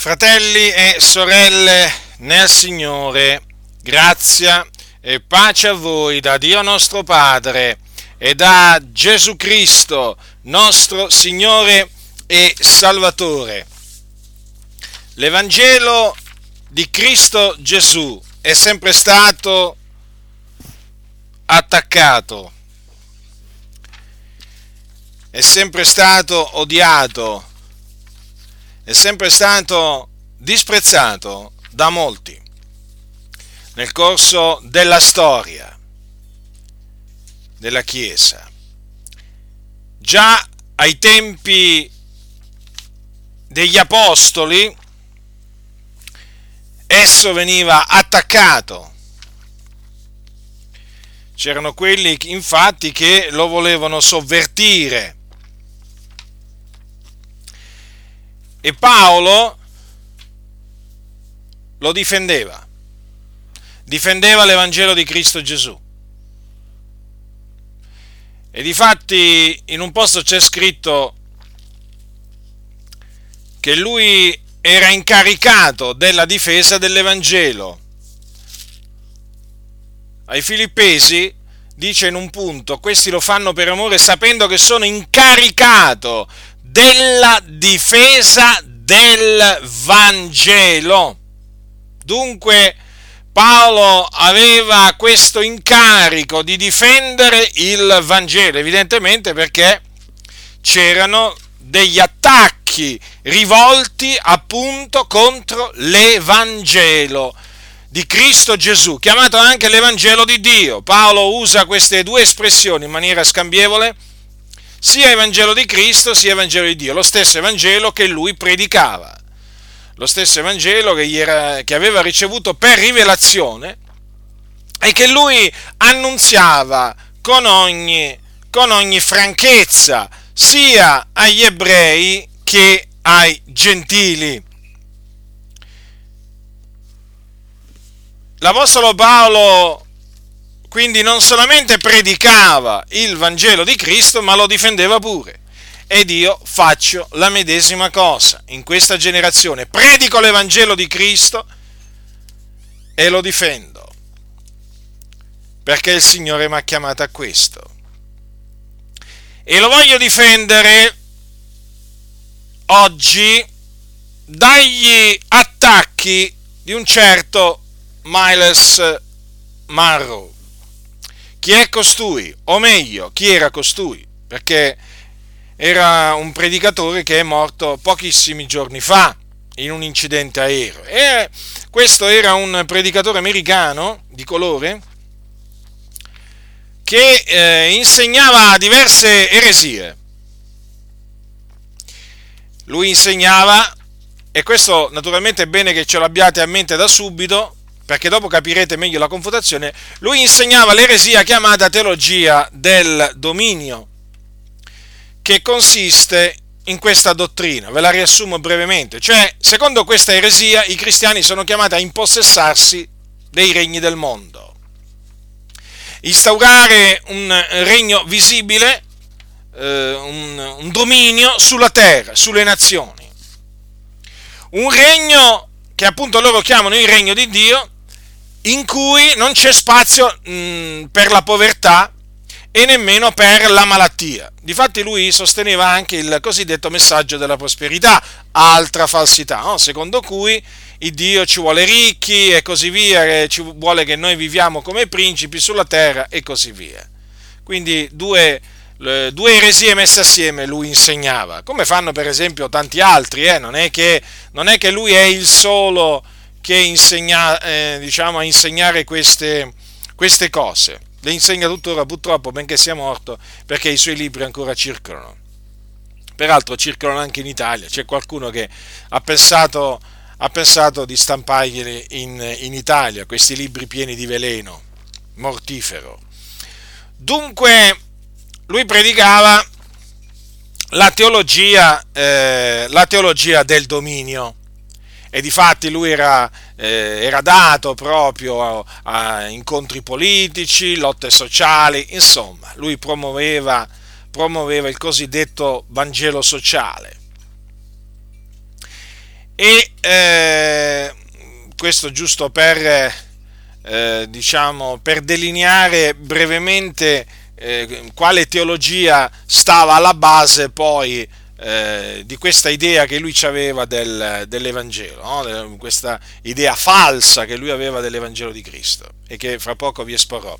Fratelli e sorelle nel Signore, grazia e pace a voi da Dio nostro Padre e da Gesù Cristo, nostro Signore e Salvatore. L'Evangelo di Cristo Gesù è sempre stato attaccato, è sempre stato odiato, è sempre stato disprezzato da molti nel corso della storia della Chiesa. Già ai tempi degli Apostoli esso veniva attaccato. C'erano quelli infatti che lo volevano sovvertire E Paolo lo difendeva, difendeva l'Evangelo di Cristo Gesù. E difatti in un posto c'è scritto che lui era incaricato della difesa dell'Evangelo. Ai Filippesi dice in un punto, questi lo fanno per amore sapendo che sono incaricato della difesa del Vangelo. Dunque Paolo aveva questo incarico di difendere il Vangelo, evidentemente perché c'erano degli attacchi rivolti appunto contro l'Evangelo di Cristo Gesù, chiamato anche l'Evangelo di Dio. Paolo usa queste due espressioni in maniera scambievole sia Evangelo di Cristo sia Evangelo di Dio, lo stesso Evangelo che lui predicava, lo stesso Evangelo che, era, che aveva ricevuto per rivelazione e che lui annunziava con ogni, con ogni franchezza sia agli ebrei che ai gentili. L'Apostolo Paolo quindi non solamente predicava il Vangelo di Cristo, ma lo difendeva pure. Ed io faccio la medesima cosa in questa generazione. Predico l'Evangelo di Cristo e lo difendo. Perché il Signore mi ha chiamato a questo. E lo voglio difendere oggi dagli attacchi di un certo Miles Monroe. Chi è costui? O meglio, chi era costui? Perché era un predicatore che è morto pochissimi giorni fa in un incidente aereo. E questo era un predicatore americano di colore che eh, insegnava diverse eresie. Lui insegnava, e questo naturalmente è bene che ce l'abbiate a mente da subito, perché dopo capirete meglio la confutazione, lui insegnava l'eresia chiamata teologia del dominio, che consiste in questa dottrina, ve la riassumo brevemente, cioè secondo questa eresia i cristiani sono chiamati a impossessarsi dei regni del mondo, instaurare un regno visibile, eh, un, un dominio sulla terra, sulle nazioni, un regno che appunto loro chiamano il regno di Dio, in cui non c'è spazio mh, per la povertà e nemmeno per la malattia. Difatti lui sosteneva anche il cosiddetto messaggio della prosperità, altra falsità, no? secondo cui il Dio ci vuole ricchi e così via, ci vuole che noi viviamo come principi sulla terra e così via. Quindi due, due eresie messe assieme lui insegnava, come fanno per esempio tanti altri, eh? non, è che, non è che lui è il solo che insegna, eh, diciamo, a insegnare queste, queste cose. Le insegna tuttora purtroppo, benché sia morto, perché i suoi libri ancora circolano. Peraltro circolano anche in Italia, c'è qualcuno che ha pensato, ha pensato di stamparglieli in, in Italia, questi libri pieni di veleno, mortifero. Dunque, lui predicava la teologia, eh, la teologia del dominio e difatti lui era, eh, era dato proprio a, a, incontri politici, lotte sociali, insomma, lui promuoveva, promuoveva il cosiddetto Vangelo sociale. E eh, questo giusto per, eh, diciamo, per delineare brevemente eh, quale teologia stava alla base poi eh, di questa idea che lui aveva del, dell'Evangelo, no? questa idea falsa che lui aveva dell'Evangelo di Cristo e che fra poco vi esporrò.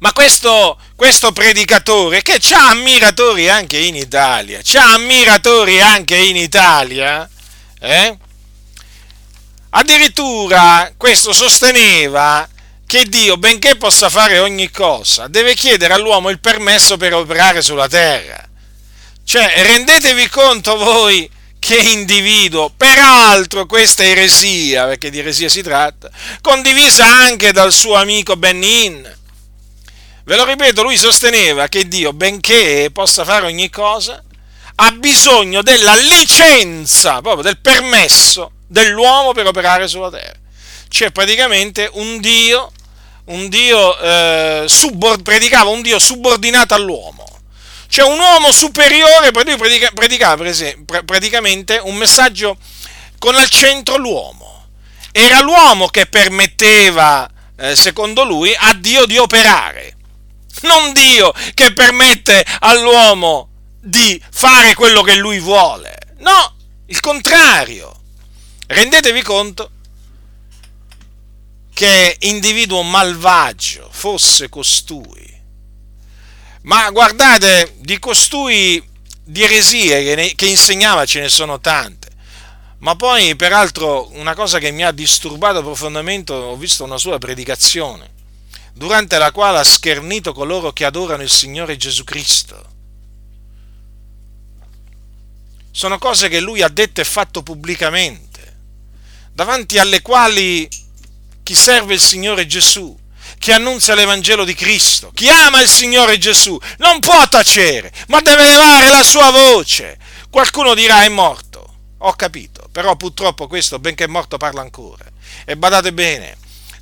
Ma questo, questo predicatore che ha ammiratori anche in Italia, ha ammiratori anche in Italia, eh? addirittura questo sosteneva che Dio, benché possa fare ogni cosa, deve chiedere all'uomo il permesso per operare sulla terra. Cioè, rendetevi conto voi che individuo, peraltro questa eresia, perché di eresia si tratta, condivisa anche dal suo amico Benin. Ve lo ripeto, lui sosteneva che Dio, benché possa fare ogni cosa, ha bisogno della licenza, proprio del permesso dell'uomo per operare sulla terra. Cioè praticamente un Dio, un Dio eh, subord- predicava un Dio subordinato all'uomo. Cioè un uomo superiore, lui predica, predicava praticamente un messaggio con al centro l'uomo. Era l'uomo che permetteva, eh, secondo lui, a Dio di operare. Non Dio che permette all'uomo di fare quello che lui vuole. No, il contrario. Rendetevi conto che individuo malvagio fosse costui ma guardate, di costui di eresie che, ne, che insegnava ce ne sono tante. Ma poi, peraltro, una cosa che mi ha disturbato profondamente, ho visto una sua predicazione, durante la quale ha schernito coloro che adorano il Signore Gesù Cristo. Sono cose che lui ha detto e fatto pubblicamente, davanti alle quali chi serve il Signore Gesù chi annunzia l'Evangelo di Cristo, chi ama il Signore Gesù, non può tacere, ma deve levare la sua voce. Qualcuno dirà è morto. Ho capito, però purtroppo questo, benché morto, parla ancora. E badate bene,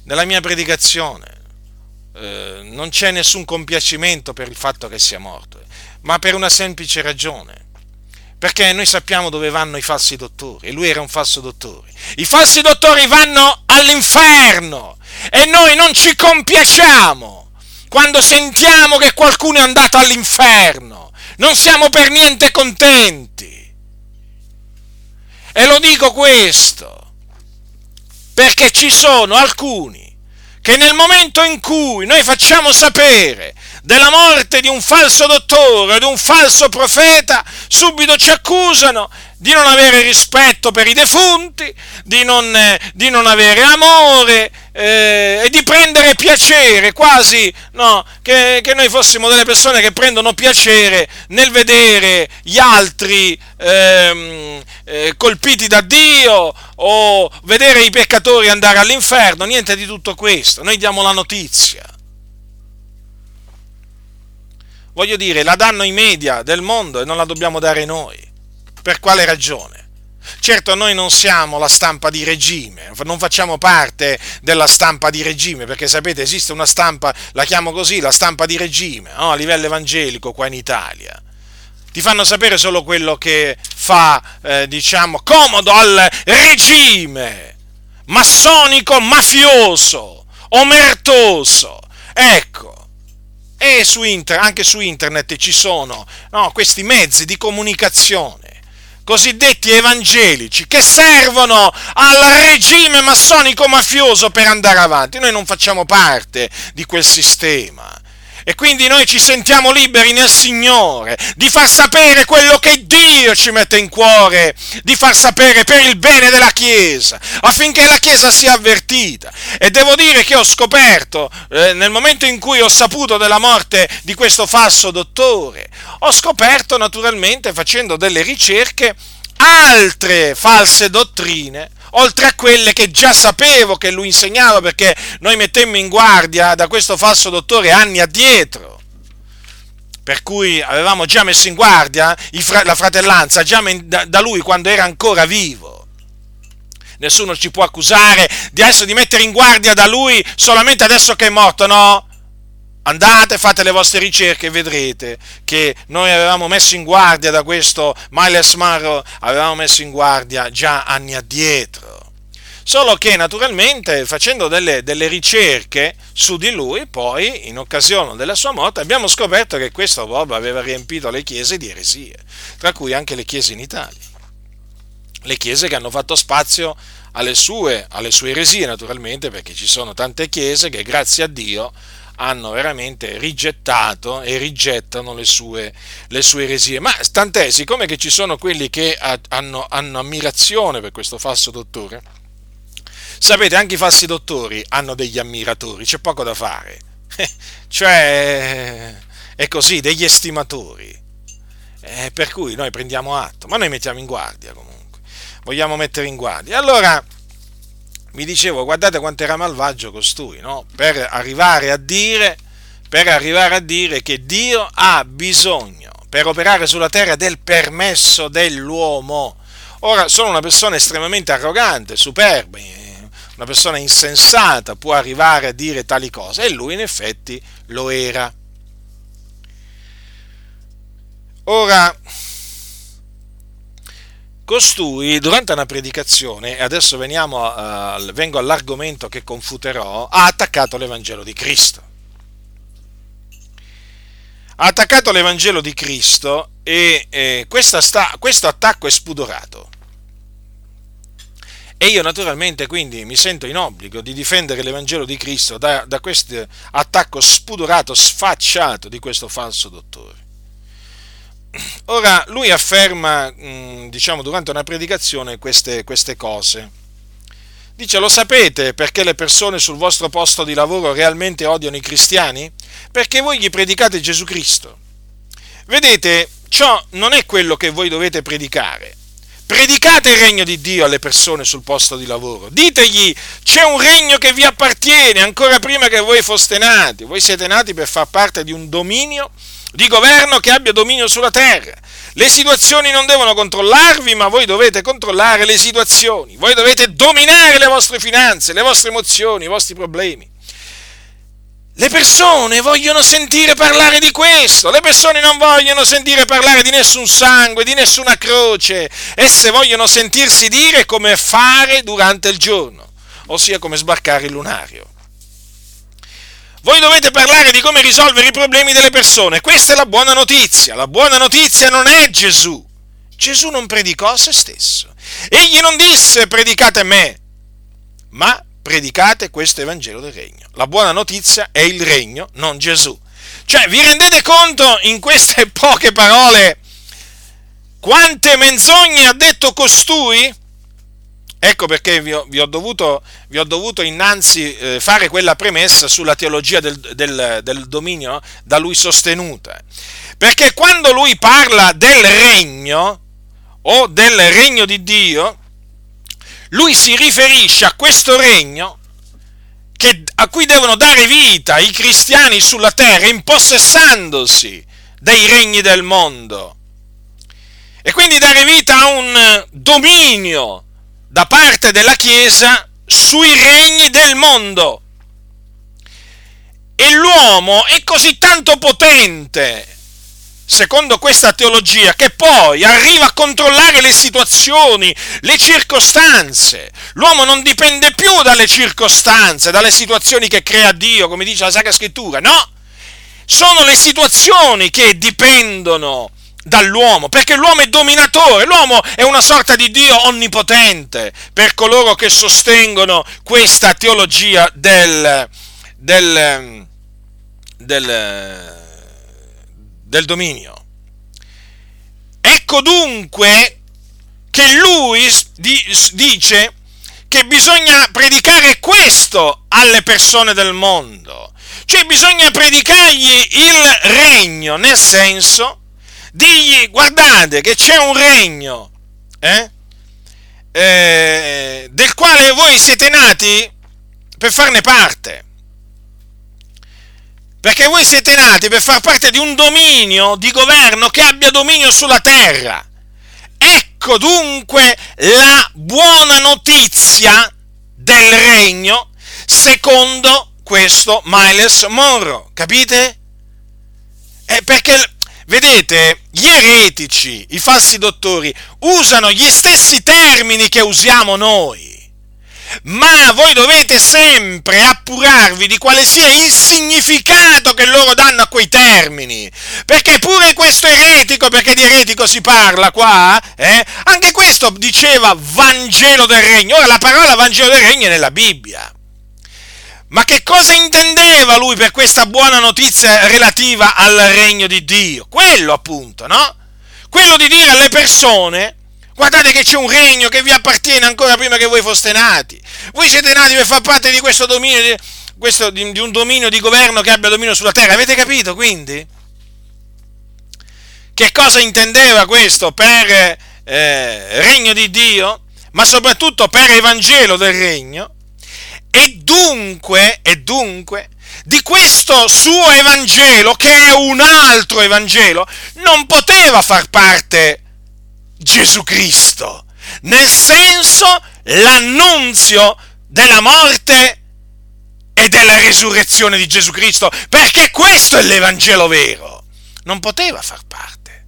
nella mia predicazione eh, non c'è nessun compiacimento per il fatto che sia morto, ma per una semplice ragione. Perché noi sappiamo dove vanno i falsi dottori, e lui era un falso dottore. I falsi dottori vanno all'inferno e noi non ci compiacciamo quando sentiamo che qualcuno è andato all'inferno. Non siamo per niente contenti. E lo dico questo perché ci sono alcuni che nel momento in cui noi facciamo sapere della morte di un falso dottore di un falso profeta, subito ci accusano di non avere rispetto per i defunti, di non, eh, di non avere amore eh, e di prendere piacere, quasi no, che, che, noi fossimo delle persone che prendono piacere nel vedere gli altri ehm, eh, colpiti da Dio o vedere i peccatori andare all'inferno, niente di tutto questo, noi diamo la notizia. Voglio dire, la danno i media del mondo e non la dobbiamo dare noi. Per quale ragione? Certo noi non siamo la stampa di regime, non facciamo parte della stampa di regime, perché sapete esiste una stampa, la chiamo così, la stampa di regime, no? a livello evangelico qua in Italia. Ti fanno sapere solo quello che fa, eh, diciamo, comodo al regime massonico, mafioso, omertoso. Ecco, e su inter, anche su internet ci sono no, questi mezzi di comunicazione cosiddetti evangelici che servono al regime massonico mafioso per andare avanti. Noi non facciamo parte di quel sistema. E quindi noi ci sentiamo liberi nel Signore di far sapere quello che Dio ci mette in cuore, di far sapere per il bene della Chiesa, affinché la Chiesa sia avvertita. E devo dire che ho scoperto, eh, nel momento in cui ho saputo della morte di questo falso dottore, ho scoperto naturalmente facendo delle ricerche altre false dottrine oltre a quelle che già sapevo che lui insegnava perché noi mettemmo in guardia da questo falso dottore anni addietro. Per cui avevamo già messo in guardia la fratellanza già da lui quando era ancora vivo. Nessuno ci può accusare di adesso di mettere in guardia da lui solamente adesso che è morto, no? Andate, fate le vostre ricerche e vedrete che noi avevamo messo in guardia da questo Miles Marro, avevamo messo in guardia già anni addietro. Solo che naturalmente facendo delle, delle ricerche su di lui, poi in occasione della sua morte abbiamo scoperto che questo Bob aveva riempito le chiese di eresie, tra cui anche le chiese in Italia. Le chiese che hanno fatto spazio alle sue, alle sue eresie naturalmente, perché ci sono tante chiese che grazie a Dio hanno veramente rigettato e rigettano le sue, le sue eresie. Ma tant'è, siccome che ci sono quelli che hanno, hanno ammirazione per questo falso dottore, sapete, anche i falsi dottori hanno degli ammiratori, c'è poco da fare. cioè, è così, degli estimatori. Eh, per cui noi prendiamo atto, ma noi mettiamo in guardia comunque. Vogliamo mettere in guardia. Allora, mi dicevo, guardate quanto era malvagio costui, no? Per arrivare a dire, per arrivare a dire che Dio ha bisogno, per operare sulla terra, del permesso dell'uomo. Ora, sono una persona estremamente arrogante, superba, una persona insensata può arrivare a dire tali cose, e lui in effetti lo era. Ora, Costui, durante una predicazione, e adesso veniamo, uh, vengo all'argomento che confuterò, ha attaccato l'Evangelo di Cristo. Ha attaccato l'Evangelo di Cristo e eh, sta, questo attacco è spudorato. E io naturalmente quindi mi sento in obbligo di difendere l'Evangelo di Cristo da, da questo attacco spudorato, sfacciato di questo falso dottore. Ora, lui afferma, mm, diciamo, durante una predicazione queste, queste cose. Dice, lo sapete perché le persone sul vostro posto di lavoro realmente odiano i cristiani? Perché voi gli predicate Gesù Cristo. Vedete, ciò non è quello che voi dovete predicare. Predicate il regno di Dio alle persone sul posto di lavoro. Ditegli, c'è un regno che vi appartiene ancora prima che voi foste nati. Voi siete nati per far parte di un dominio di governo che abbia dominio sulla terra. Le situazioni non devono controllarvi, ma voi dovete controllare le situazioni. Voi dovete dominare le vostre finanze, le vostre emozioni, i vostri problemi. Le persone vogliono sentire parlare di questo, le persone non vogliono sentire parlare di nessun sangue, di nessuna croce, esse vogliono sentirsi dire come fare durante il giorno, ossia come sbarcare il lunario. Voi dovete parlare di come risolvere i problemi delle persone. Questa è la buona notizia. La buona notizia non è Gesù. Gesù non predicò a se stesso. Egli non disse predicate me, ma predicate questo Evangelo del Regno. La buona notizia è il Regno, non Gesù. Cioè, vi rendete conto in queste poche parole quante menzogne ha detto costui? Ecco perché vi ho, vi ho, dovuto, vi ho dovuto, innanzi eh, fare quella premessa sulla teologia del, del, del dominio da lui sostenuta. Perché quando lui parla del regno o del regno di Dio, lui si riferisce a questo regno che, a cui devono dare vita i cristiani sulla terra, impossessandosi dei regni del mondo. E quindi dare vita a un dominio da parte della Chiesa sui regni del mondo. E l'uomo è così tanto potente, secondo questa teologia, che poi arriva a controllare le situazioni, le circostanze. L'uomo non dipende più dalle circostanze, dalle situazioni che crea Dio, come dice la Sacra Scrittura, no! Sono le situazioni che dipendono dall'uomo, perché l'uomo è dominatore, l'uomo è una sorta di Dio onnipotente per coloro che sostengono questa teologia del, del, del, del dominio. Ecco dunque che lui dice che bisogna predicare questo alle persone del mondo, cioè bisogna predicargli il regno, nel senso digli guardate che c'è un regno eh? Eh, del quale voi siete nati per farne parte. Perché voi siete nati per far parte di un dominio di governo che abbia dominio sulla terra. Ecco dunque la buona notizia del regno secondo questo Miles Monroe, capite? Eh, perché, vedete, gli eretici, i falsi dottori, usano gli stessi termini che usiamo noi ma voi dovete sempre appurarvi di quale sia il significato che loro danno a quei termini. Perché pure questo eretico, perché di eretico si parla qua, eh, anche questo diceva Vangelo del Regno. Ora la parola Vangelo del Regno è nella Bibbia. Ma che cosa intendeva lui per questa buona notizia relativa al regno di Dio? Quello appunto, no? Quello di dire alle persone Guardate che c'è un regno che vi appartiene ancora prima che voi foste nati. Voi siete nati per far parte di questo dominio, di, questo, di, di un dominio di governo che abbia dominio sulla terra. Avete capito quindi? Che cosa intendeva questo per eh, regno di Dio, ma soprattutto per Evangelo del regno? E dunque, e dunque, di questo suo Evangelo, che è un altro Evangelo, non poteva far parte Gesù Cristo, nel senso l'annunzio della morte e della risurrezione di Gesù Cristo, perché questo è l'Evangelo vero. Non poteva far parte.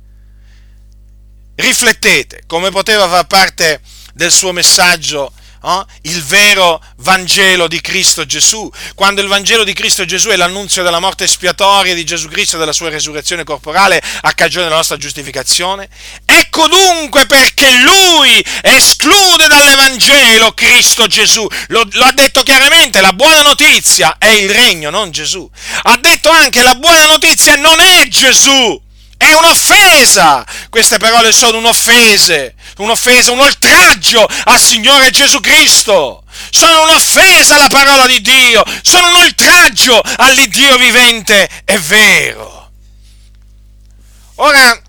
Riflettete come poteva far parte del suo messaggio Oh? il vero Vangelo di Cristo Gesù, quando il Vangelo di Cristo Gesù è l'annunzio della morte espiatoria di Gesù Cristo e della sua resurrezione corporale a cagione della nostra giustificazione. Ecco dunque perché lui esclude dall'Evangelo Cristo Gesù. Lo, lo ha detto chiaramente, la buona notizia è il regno, non Gesù. Ha detto anche la buona notizia non è Gesù è un'offesa! Queste parole sono un'offesa, un'offesa, un oltraggio al Signore Gesù Cristo! Sono un'offesa alla parola di Dio! Sono un oltraggio all'Iddio vivente! È vero! Ora,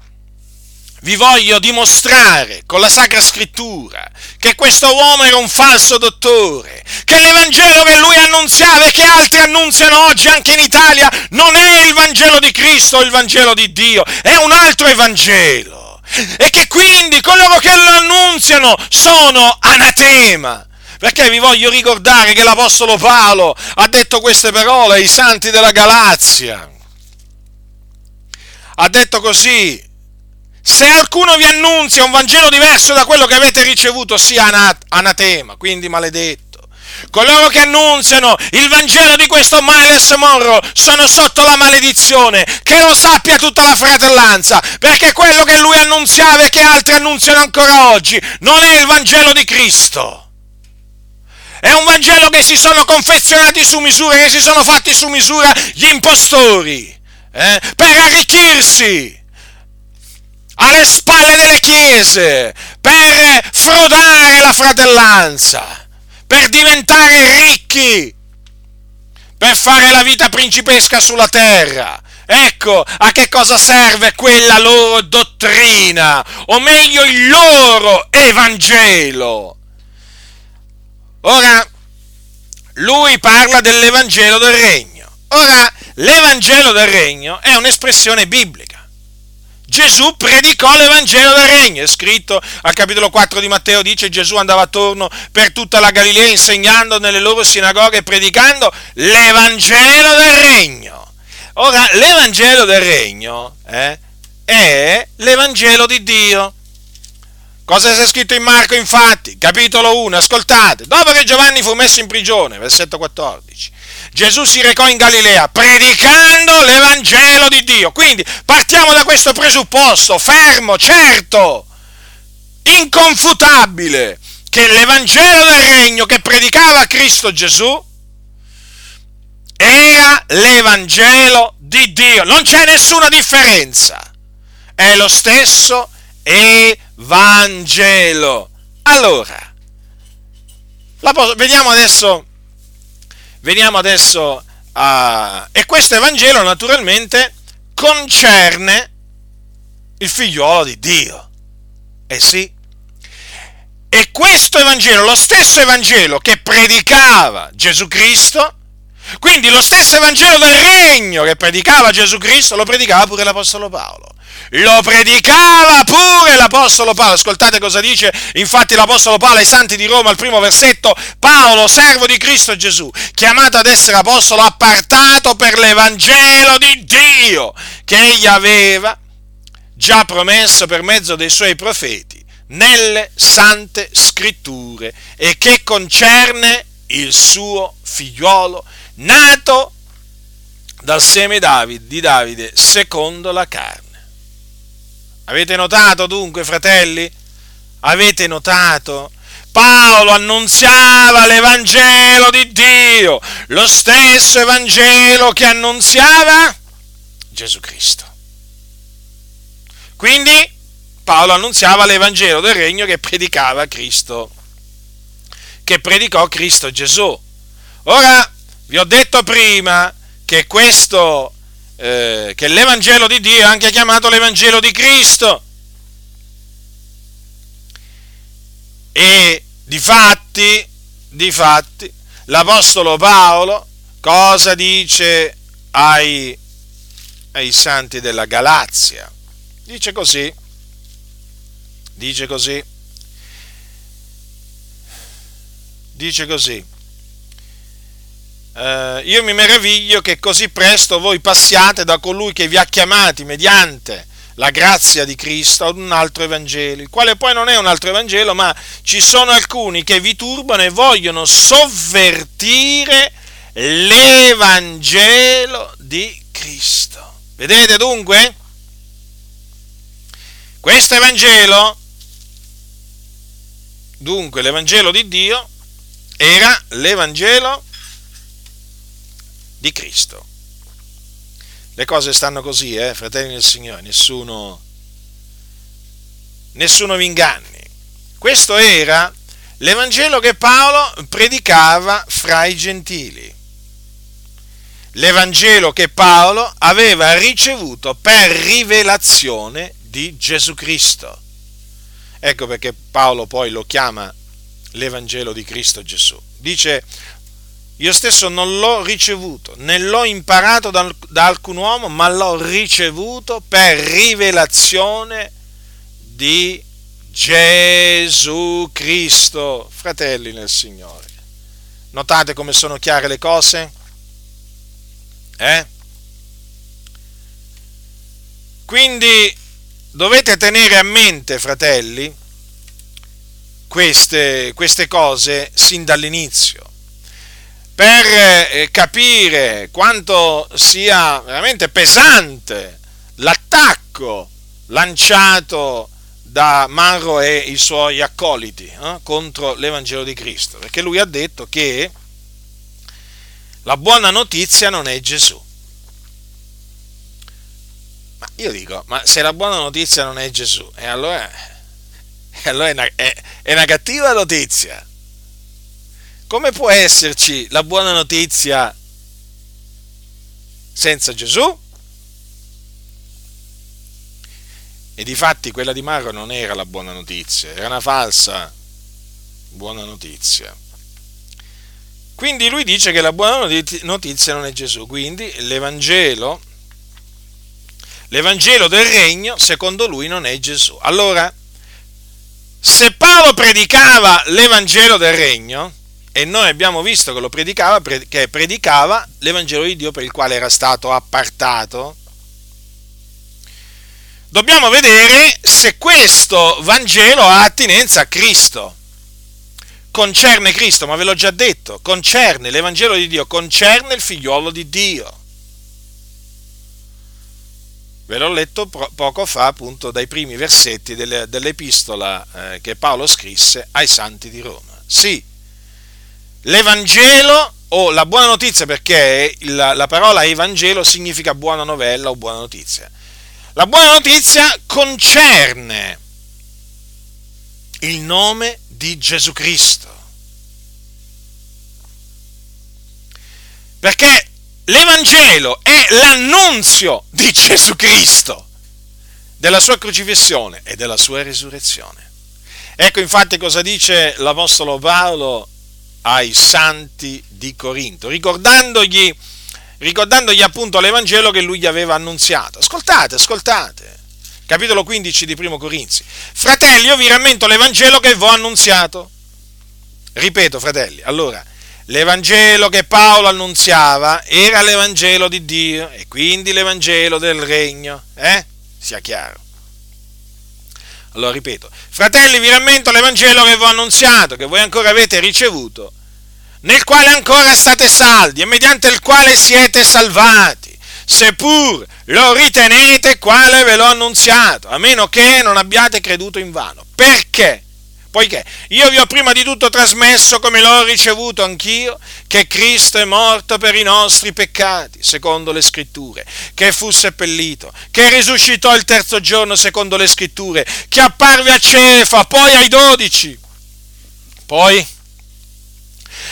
vi voglio dimostrare con la Sacra Scrittura che questo uomo era un falso dottore, che l'Evangelo che lui annunziava e che altri annunziano oggi anche in Italia non è il Vangelo di Cristo, il Vangelo di Dio, è un altro Evangelo. E che quindi coloro che lo annunziano sono anatema. Perché vi voglio ricordare che l'Apostolo Paolo ha detto queste parole ai santi della Galazia. Ha detto così, se alcuno vi annunzia un Vangelo diverso da quello che avete ricevuto, sia anatema, quindi maledetto. Coloro che annunziano il Vangelo di questo Miles Monroe sono sotto la maledizione, che lo sappia tutta la fratellanza, perché quello che lui annunziava e che altri annunziano ancora oggi non è il Vangelo di Cristo. È un Vangelo che si sono confezionati su misura, che si sono fatti su misura gli impostori, eh, per arricchirsi alle spalle delle chiese per frodare la fratellanza, per diventare ricchi, per fare la vita principesca sulla terra. Ecco a che cosa serve quella loro dottrina, o meglio il loro Evangelo. Ora, lui parla dell'Evangelo del Regno. Ora, l'Evangelo del Regno è un'espressione biblica. Gesù predicò l'Evangelo del Regno, è scritto al capitolo 4 di Matteo, dice Gesù andava attorno per tutta la Galilea insegnando nelle loro sinagoghe e predicando l'Evangelo del Regno. Ora, l'Evangelo del Regno eh, è l'Evangelo di Dio. Cosa c'è scritto in Marco, infatti? Capitolo 1, ascoltate. Dopo che Giovanni fu messo in prigione, versetto 14, Gesù si recò in Galilea predicando l'Evangelo di Dio. Quindi partiamo da questo presupposto, fermo, certo, inconfutabile, che l'Evangelo del Regno che predicava Cristo Gesù era l'Evangelo di Dio. Non c'è nessuna differenza. È lo stesso Evangelo. Allora, vediamo adesso veniamo adesso a... E questo Evangelo naturalmente concerne il figliuolo di Dio. Eh sì. E questo Evangelo, lo stesso Evangelo che predicava Gesù Cristo, quindi lo stesso Evangelo del regno che predicava Gesù Cristo, lo predicava pure l'Apostolo Paolo. Lo predicava pure l'Apostolo Paolo. Ascoltate cosa dice infatti l'Apostolo Paolo ai Santi di Roma al primo versetto. Paolo, servo di Cristo Gesù, chiamato ad essere Apostolo, appartato per l'Evangelo di Dio, che egli aveva già promesso per mezzo dei suoi profeti nelle sante scritture e che concerne il suo figliuolo nato dal seme di Davide secondo la carne. Avete notato dunque, fratelli? Avete notato? Paolo annunziava l'Evangelo di Dio, lo stesso Evangelo che annunziava Gesù Cristo. Quindi Paolo annunziava l'Evangelo del Regno che predicava Cristo, che predicò Cristo Gesù. Ora, vi ho detto prima che questo, eh, che l'Evangelo di Dio è anche chiamato l'Evangelo di Cristo. E di fatti, di fatti, l'Apostolo Paolo cosa dice ai, ai santi della Galazia? Dice così, dice così, dice così eh, io mi meraviglio che così presto voi passiate da colui che vi ha chiamati mediante la grazia di Cristo ad un altro Evangelo, il quale poi non è un altro Evangelo, ma ci sono alcuni che vi turbano e vogliono sovvertire l'Evangelo di Cristo. Vedete dunque? Questo Evangelo, dunque l'Evangelo di Dio, era l'Evangelo di Cristo. Le cose stanno così, eh, fratelli del Signore, nessuno, nessuno vi inganni. Questo era l'Evangelo che Paolo predicava fra i gentili. L'Evangelo che Paolo aveva ricevuto per rivelazione di Gesù Cristo. Ecco perché Paolo poi lo chiama l'Evangelo di Cristo Gesù. Dice io stesso non l'ho ricevuto, né l'ho imparato da, da alcun uomo, ma l'ho ricevuto per rivelazione di Gesù Cristo. Fratelli nel Signore, notate come sono chiare le cose? Eh? Quindi dovete tenere a mente, fratelli, queste, queste cose sin dall'inizio per eh, capire quanto sia veramente pesante l'attacco lanciato da Marro e i suoi accoliti eh, contro l'Evangelo di Cristo, perché lui ha detto che la buona notizia non è Gesù. Ma io dico, ma se la buona notizia non è Gesù, e allora, e allora è, una, è, è una cattiva notizia come può esserci la buona notizia senza Gesù? E di fatti quella di Marco non era la buona notizia, era una falsa buona notizia. Quindi lui dice che la buona notizia non è Gesù, quindi l'Evangelo, l'Evangelo del regno, secondo lui, non è Gesù. Allora, se Paolo predicava l'Evangelo del regno, e noi abbiamo visto che lo predicava, che predicava l'Evangelo di Dio per il quale era stato appartato. Dobbiamo vedere se questo Vangelo ha attinenza a Cristo. Concerne Cristo, ma ve l'ho già detto, concerne l'Evangelo di Dio, concerne il figliuolo di Dio. Ve l'ho letto poco fa appunto dai primi versetti dell'epistola eh, che Paolo scrisse ai santi di Roma. Sì, l'Evangelo o la buona notizia, perché la, la parola Evangelo significa buona novella o buona notizia. La buona notizia concerne il nome di Gesù Cristo. Perché l'Evangelo è l'annunzio di Gesù Cristo, della sua crocifissione e della sua risurrezione. Ecco infatti cosa dice l'Apostolo Paolo ai santi di Corinto, ricordandogli, ricordandogli appunto l'Evangelo che lui gli aveva annunziato. Ascoltate, ascoltate, capitolo 15 di Primo Corinzi. Fratelli, io vi rammento l'Evangelo che vi ho annunziato. Ripeto, fratelli, allora, l'Evangelo che Paolo annunziava era l'Evangelo di Dio e quindi l'Evangelo del Regno, eh? Sia chiaro. Allora ripeto, fratelli, vi rammento l'Evangelo che vi ho annunziato, che voi ancora avete ricevuto, nel quale ancora state saldi e mediante il quale siete salvati, seppur lo ritenete quale ve l'ho annunziato, a meno che non abbiate creduto in vano. Perché? Poiché io vi ho prima di tutto trasmesso, come l'ho ricevuto anch'io, che Cristo è morto per i nostri peccati, secondo le scritture, che fu seppellito, che risuscitò il terzo giorno, secondo le scritture, che apparve a Cefa, poi ai dodici, poi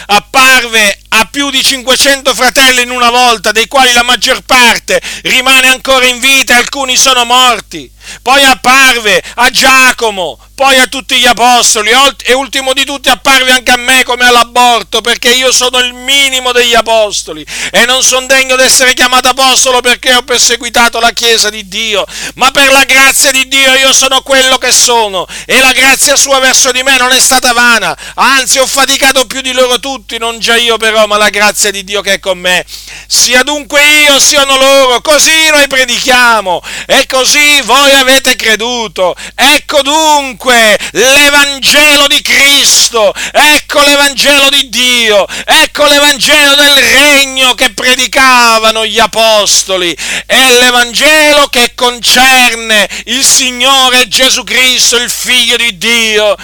apparve a più di 500 fratelli in una volta, dei quali la maggior parte rimane ancora in vita e alcuni sono morti. Poi apparve a Giacomo, poi a tutti gli apostoli e ultimo di tutti apparve anche a me come all'aborto perché io sono il minimo degli apostoli e non sono degno di essere chiamato apostolo perché ho perseguitato la Chiesa di Dio, ma per la grazia di Dio io sono quello che sono e la grazia sua verso di me non è stata vana, anzi ho faticato più di loro tutti, non già io però, ma la grazia di Dio che è con me. Sia dunque io, siano loro, così noi predichiamo e così voi avete creduto. Ecco dunque l'Evangelo di Cristo, ecco l'Evangelo di Dio, ecco l'Evangelo del Regno che predicavano gli Apostoli, è l'Evangelo che concerne il Signore Gesù Cristo, il Figlio di Dio.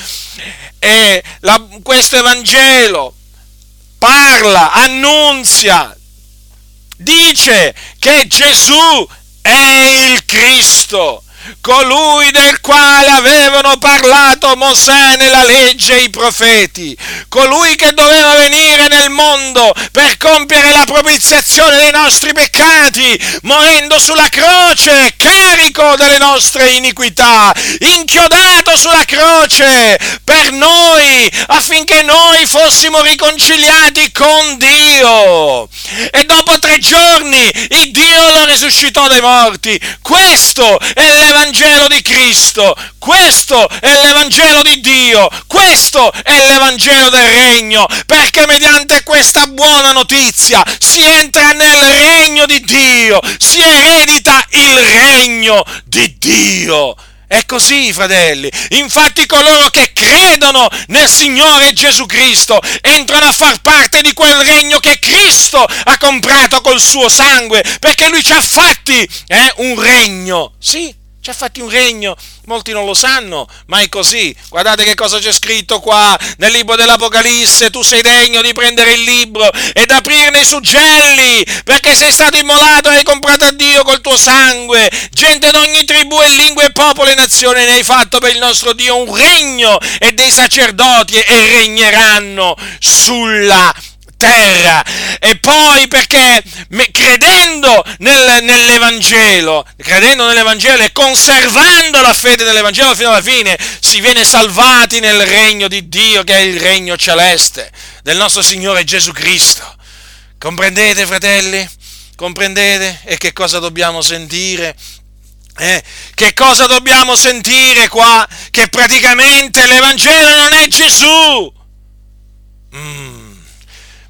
E questo Evangelo parla, annunzia, dice che Gesù è il Cristo colui del quale avevano parlato Mosè nella legge e i profeti, colui che doveva venire nel mondo per compiere la propiziazione dei nostri peccati, morendo sulla croce, carico delle nostre iniquità, inchiodato sulla croce per noi, affinché noi fossimo riconciliati con Dio. E dopo tre giorni il Dio lo risuscitò dai morti. Questo è l'Evangelo di Cristo, questo è l'Evangelo di Dio, questo è l'Evangelo del Regno, perché mediante questa buona notizia si entra nel Regno di Dio, si eredita il Regno di Dio. È così, fratelli. Infatti coloro che credono nel Signore Gesù Cristo entrano a far parte di quel regno che Cristo ha comprato col suo sangue, perché lui ci ha fatti eh, un regno. Sì, ci ha fatti un regno, molti non lo sanno, ma è così. Guardate che cosa c'è scritto qua nel libro dell'Apocalisse. Tu sei degno di prendere il libro ed aprirne i suggelli, perché sei stato immolato e hai comprato a Dio col tuo sangue. Gente d'ogni tribù e lingua e popolo e nazione ne hai fatto per il nostro Dio un regno e dei sacerdoti e regneranno sulla terra terra. E poi perché credendo nel, nell'Evangelo, credendo nell'Evangelo e conservando la fede nell'Evangelo fino alla fine, si viene salvati nel regno di Dio, che è il regno celeste del nostro Signore Gesù Cristo. Comprendete, fratelli? Comprendete? E che cosa dobbiamo sentire? Eh, che cosa dobbiamo sentire qua? Che praticamente l'Evangelo non è Gesù. Mm.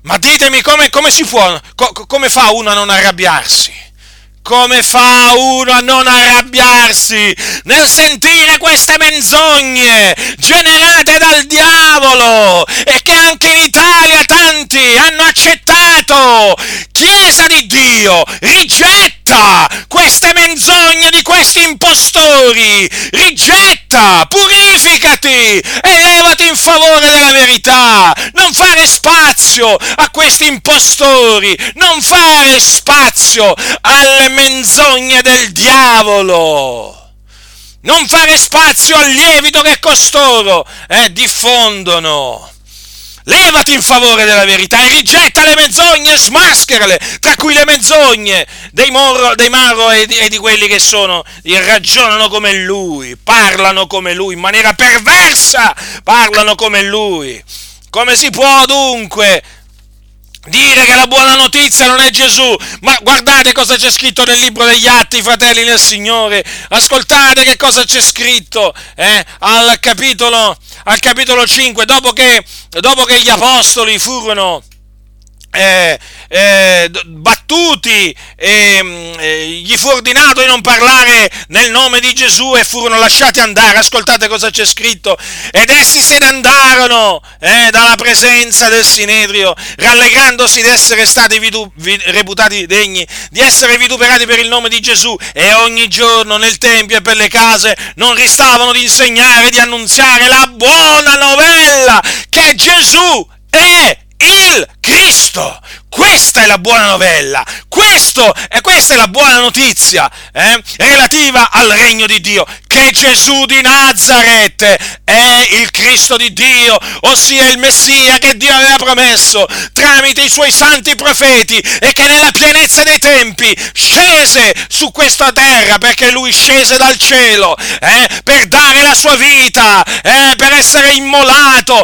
Ma ditemi come, come si può, co, come fa uno a non arrabbiarsi? Come fa uno a non arrabbiarsi nel sentire queste menzogne generate dal diavolo e che anche in Italia tanti hanno accettato? Chiesa di Dio, rigetta queste menzogne di questi impostori, rigetta, purificati e levati in favore della verità. Non fare spazio a questi impostori, non fare spazio alle menzogne del diavolo. Non fare spazio al lievito che costoro eh, diffondono. Levati in favore della verità e rigetta le menzogne, smascherale, tra cui le menzogne dei, Moro, dei Maro e di, e di quelli che sono, ragionano come lui, parlano come lui, in maniera perversa, parlano come lui. Come si può dunque dire che la buona notizia non è Gesù, ma guardate cosa c'è scritto nel libro degli Atti, fratelli del Signore, ascoltate che cosa c'è scritto eh, al, capitolo, al capitolo 5, dopo che, dopo che gli apostoli furono eh, eh, battuti, eh, gli fu ordinato di non parlare nel nome di Gesù e furono lasciati andare. Ascoltate cosa c'è scritto. Ed essi se ne andarono eh, dalla presenza del Sinedrio, rallegrandosi di essere stati vitu- vi- reputati degni, di essere vituperati per il nome di Gesù. E ogni giorno nel Tempio e per le case non ristavano di insegnare, di annunziare la buona novella che Gesù è il Cristo. Questa è la buona novella, questo, e questa è la buona notizia eh, relativa al regno di Dio, che Gesù di Nazareth è il Cristo di Dio, ossia il Messia che Dio aveva promesso tramite i suoi santi profeti e che nella pienezza dei tempi scese su questa terra, perché lui scese dal cielo eh, per dare la sua vita, eh, per essere immolato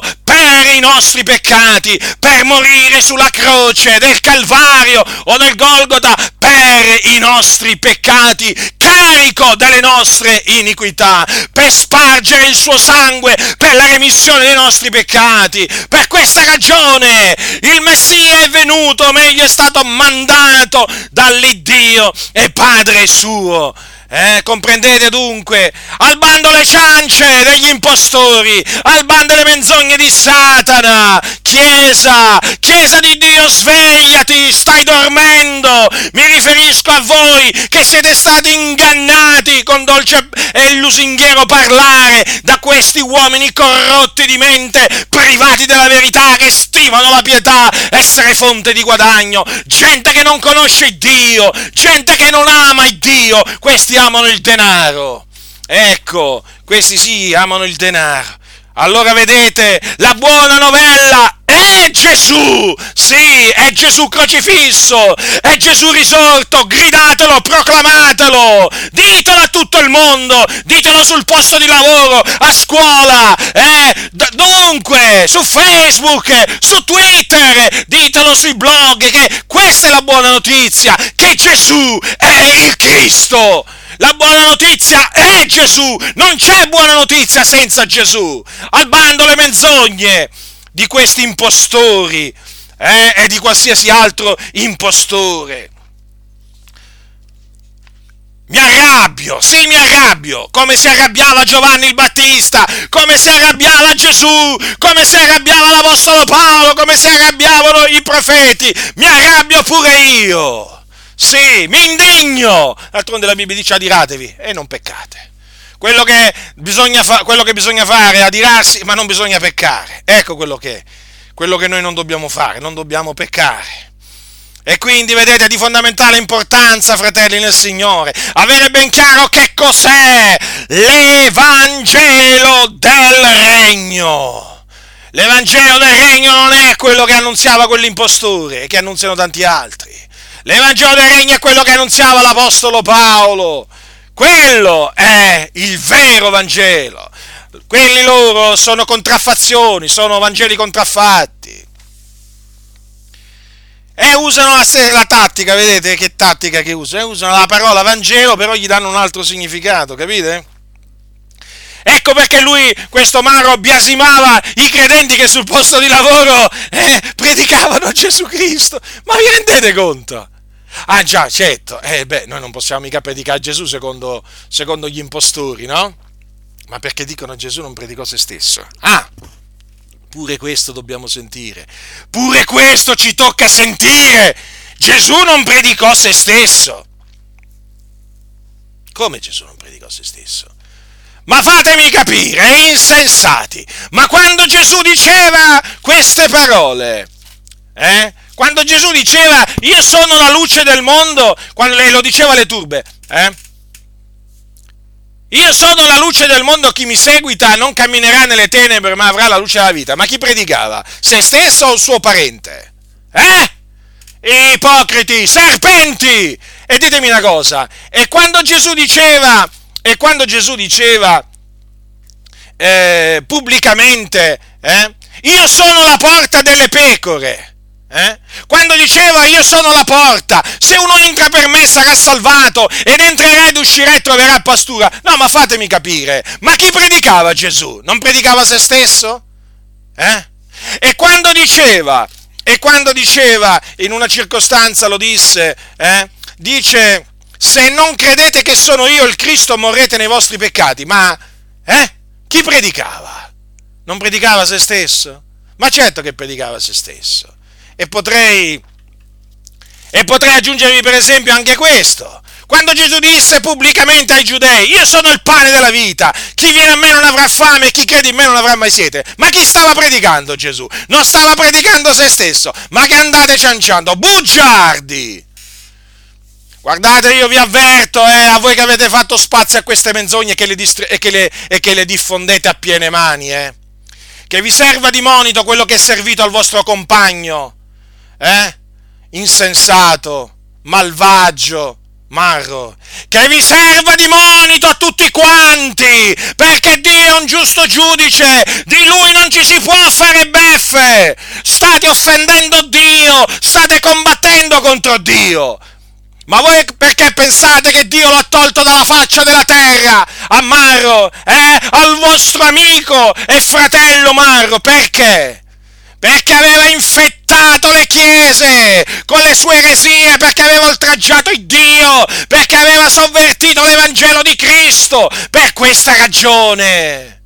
per i nostri peccati, per morire sulla croce del Calvario o del Golgota per i nostri peccati, carico delle nostre iniquità, per spargere il suo sangue per la remissione dei nostri peccati. Per questa ragione il Messia è venuto, meglio è stato mandato dall'Iddio e Padre suo eh, comprendete dunque? Al bando le ciance degli impostori, al bando le menzogne di Satana. Chiesa, Chiesa di Dio, svegliati, stai dormendo. Mi riferisco a voi che siete stati ingannati con dolce e lusinghiero parlare da questi uomini corrotti di mente, privati della verità, che stimano la pietà, essere fonte di guadagno. Gente che non conosce Dio, gente che non ama Dio. Questi amano il denaro. Ecco, questi sì, amano il denaro. Allora vedete, la buona novella è Gesù! Sì, è Gesù crocifisso! È Gesù risorto! Gridatelo, proclamatelo! Ditelo a tutto il mondo! Ditelo sul posto di lavoro, a scuola, eh? D- dunque, su Facebook, su Twitter, ditelo sui blog che questa è la buona notizia, che Gesù è il Cristo! La buona notizia è Gesù! Non c'è buona notizia senza Gesù! Al bando le menzogne di questi impostori eh, e di qualsiasi altro impostore. Mi arrabbio, sì mi arrabbio, come si arrabbiava Giovanni il Battista, come si arrabbiava Gesù, come si arrabbiava l'Apostolo Paolo, come si arrabbiavano i profeti, mi arrabbio pure io. Sì, mi indigno! D'altronde la Bibbia dice adiratevi e non peccate. Quello che, fa- quello che bisogna fare è adirarsi, ma non bisogna peccare. Ecco quello che, quello che noi non dobbiamo fare, non dobbiamo peccare. E quindi, vedete, è di fondamentale importanza, fratelli nel Signore, avere ben chiaro che cos'è l'Evangelo del Regno. L'Evangelo del Regno non è quello che annunziava quell'impostore, che annunziano tanti altri. L'Evangelo del Regno è quello che annunziava l'Apostolo Paolo. Quello è il vero Vangelo. Quelli loro sono contraffazioni, sono Vangeli contraffatti. E usano la, la, tattica, vedete che tattica che usano? Usano la parola Vangelo, però gli danno un altro significato, capite? Ecco perché lui, questo Maro, biasimava i credenti che sul posto di lavoro eh, predicavano Gesù Cristo. Ma vi rendete conto? Ah già, certo, eh beh, noi non possiamo mica predicare Gesù secondo, secondo gli impostori, no? Ma perché dicono Gesù non predicò se stesso? Ah, pure questo dobbiamo sentire. Pure questo ci tocca sentire. Gesù non predicò se stesso. Come Gesù non predicò se stesso? Ma fatemi capire, insensati, ma quando Gesù diceva queste parole, eh? Quando Gesù diceva io sono la luce del mondo, quando lo diceva alle turbe, eh? Io sono la luce del mondo, chi mi seguita non camminerà nelle tenebre ma avrà la luce della vita. Ma chi predicava? Se stesso o il suo parente? Eh? Ipocriti, serpenti! E ditemi una cosa, e quando Gesù diceva, e quando Gesù diceva eh, pubblicamente, eh, io sono la porta delle pecore, Eh? Quando diceva io sono la porta, se uno entra per me sarà salvato ed entrerà ed uscirà e troverà pastura. No, ma fatemi capire, ma chi predicava Gesù? Non predicava se stesso? Eh? E quando diceva, e quando diceva, in una circostanza lo disse, eh? dice, se non credete che sono io il Cristo morrete nei vostri peccati, ma eh? chi predicava? Non predicava se stesso? Ma certo che predicava se stesso. E potrei, e potrei aggiungervi per esempio anche questo. Quando Gesù disse pubblicamente ai giudei, io sono il pane della vita, chi viene a me non avrà fame e chi crede in me non avrà mai sete. Ma chi stava predicando Gesù? Non stava predicando se stesso, ma che andate cianciando, bugiardi! Guardate, io vi avverto, eh, a voi che avete fatto spazio a queste menzogne che distri- e che le, e che le diffondete a piene mani, eh, che vi serva di monito quello che è servito al vostro compagno eh? insensato, malvagio, Marro, che vi serva di monito a tutti quanti, perché Dio è un giusto giudice, di lui non ci si può fare beffe, state offendendo Dio, state combattendo contro Dio. Ma voi perché pensate che Dio l'ha tolto dalla faccia della terra a Marro, eh? Al vostro amico e fratello Marro, perché? Perché aveva infettato le chiese con le sue eresie perché aveva oltraggiato il Dio, perché aveva sovvertito l'Evangelo di Cristo, per questa ragione.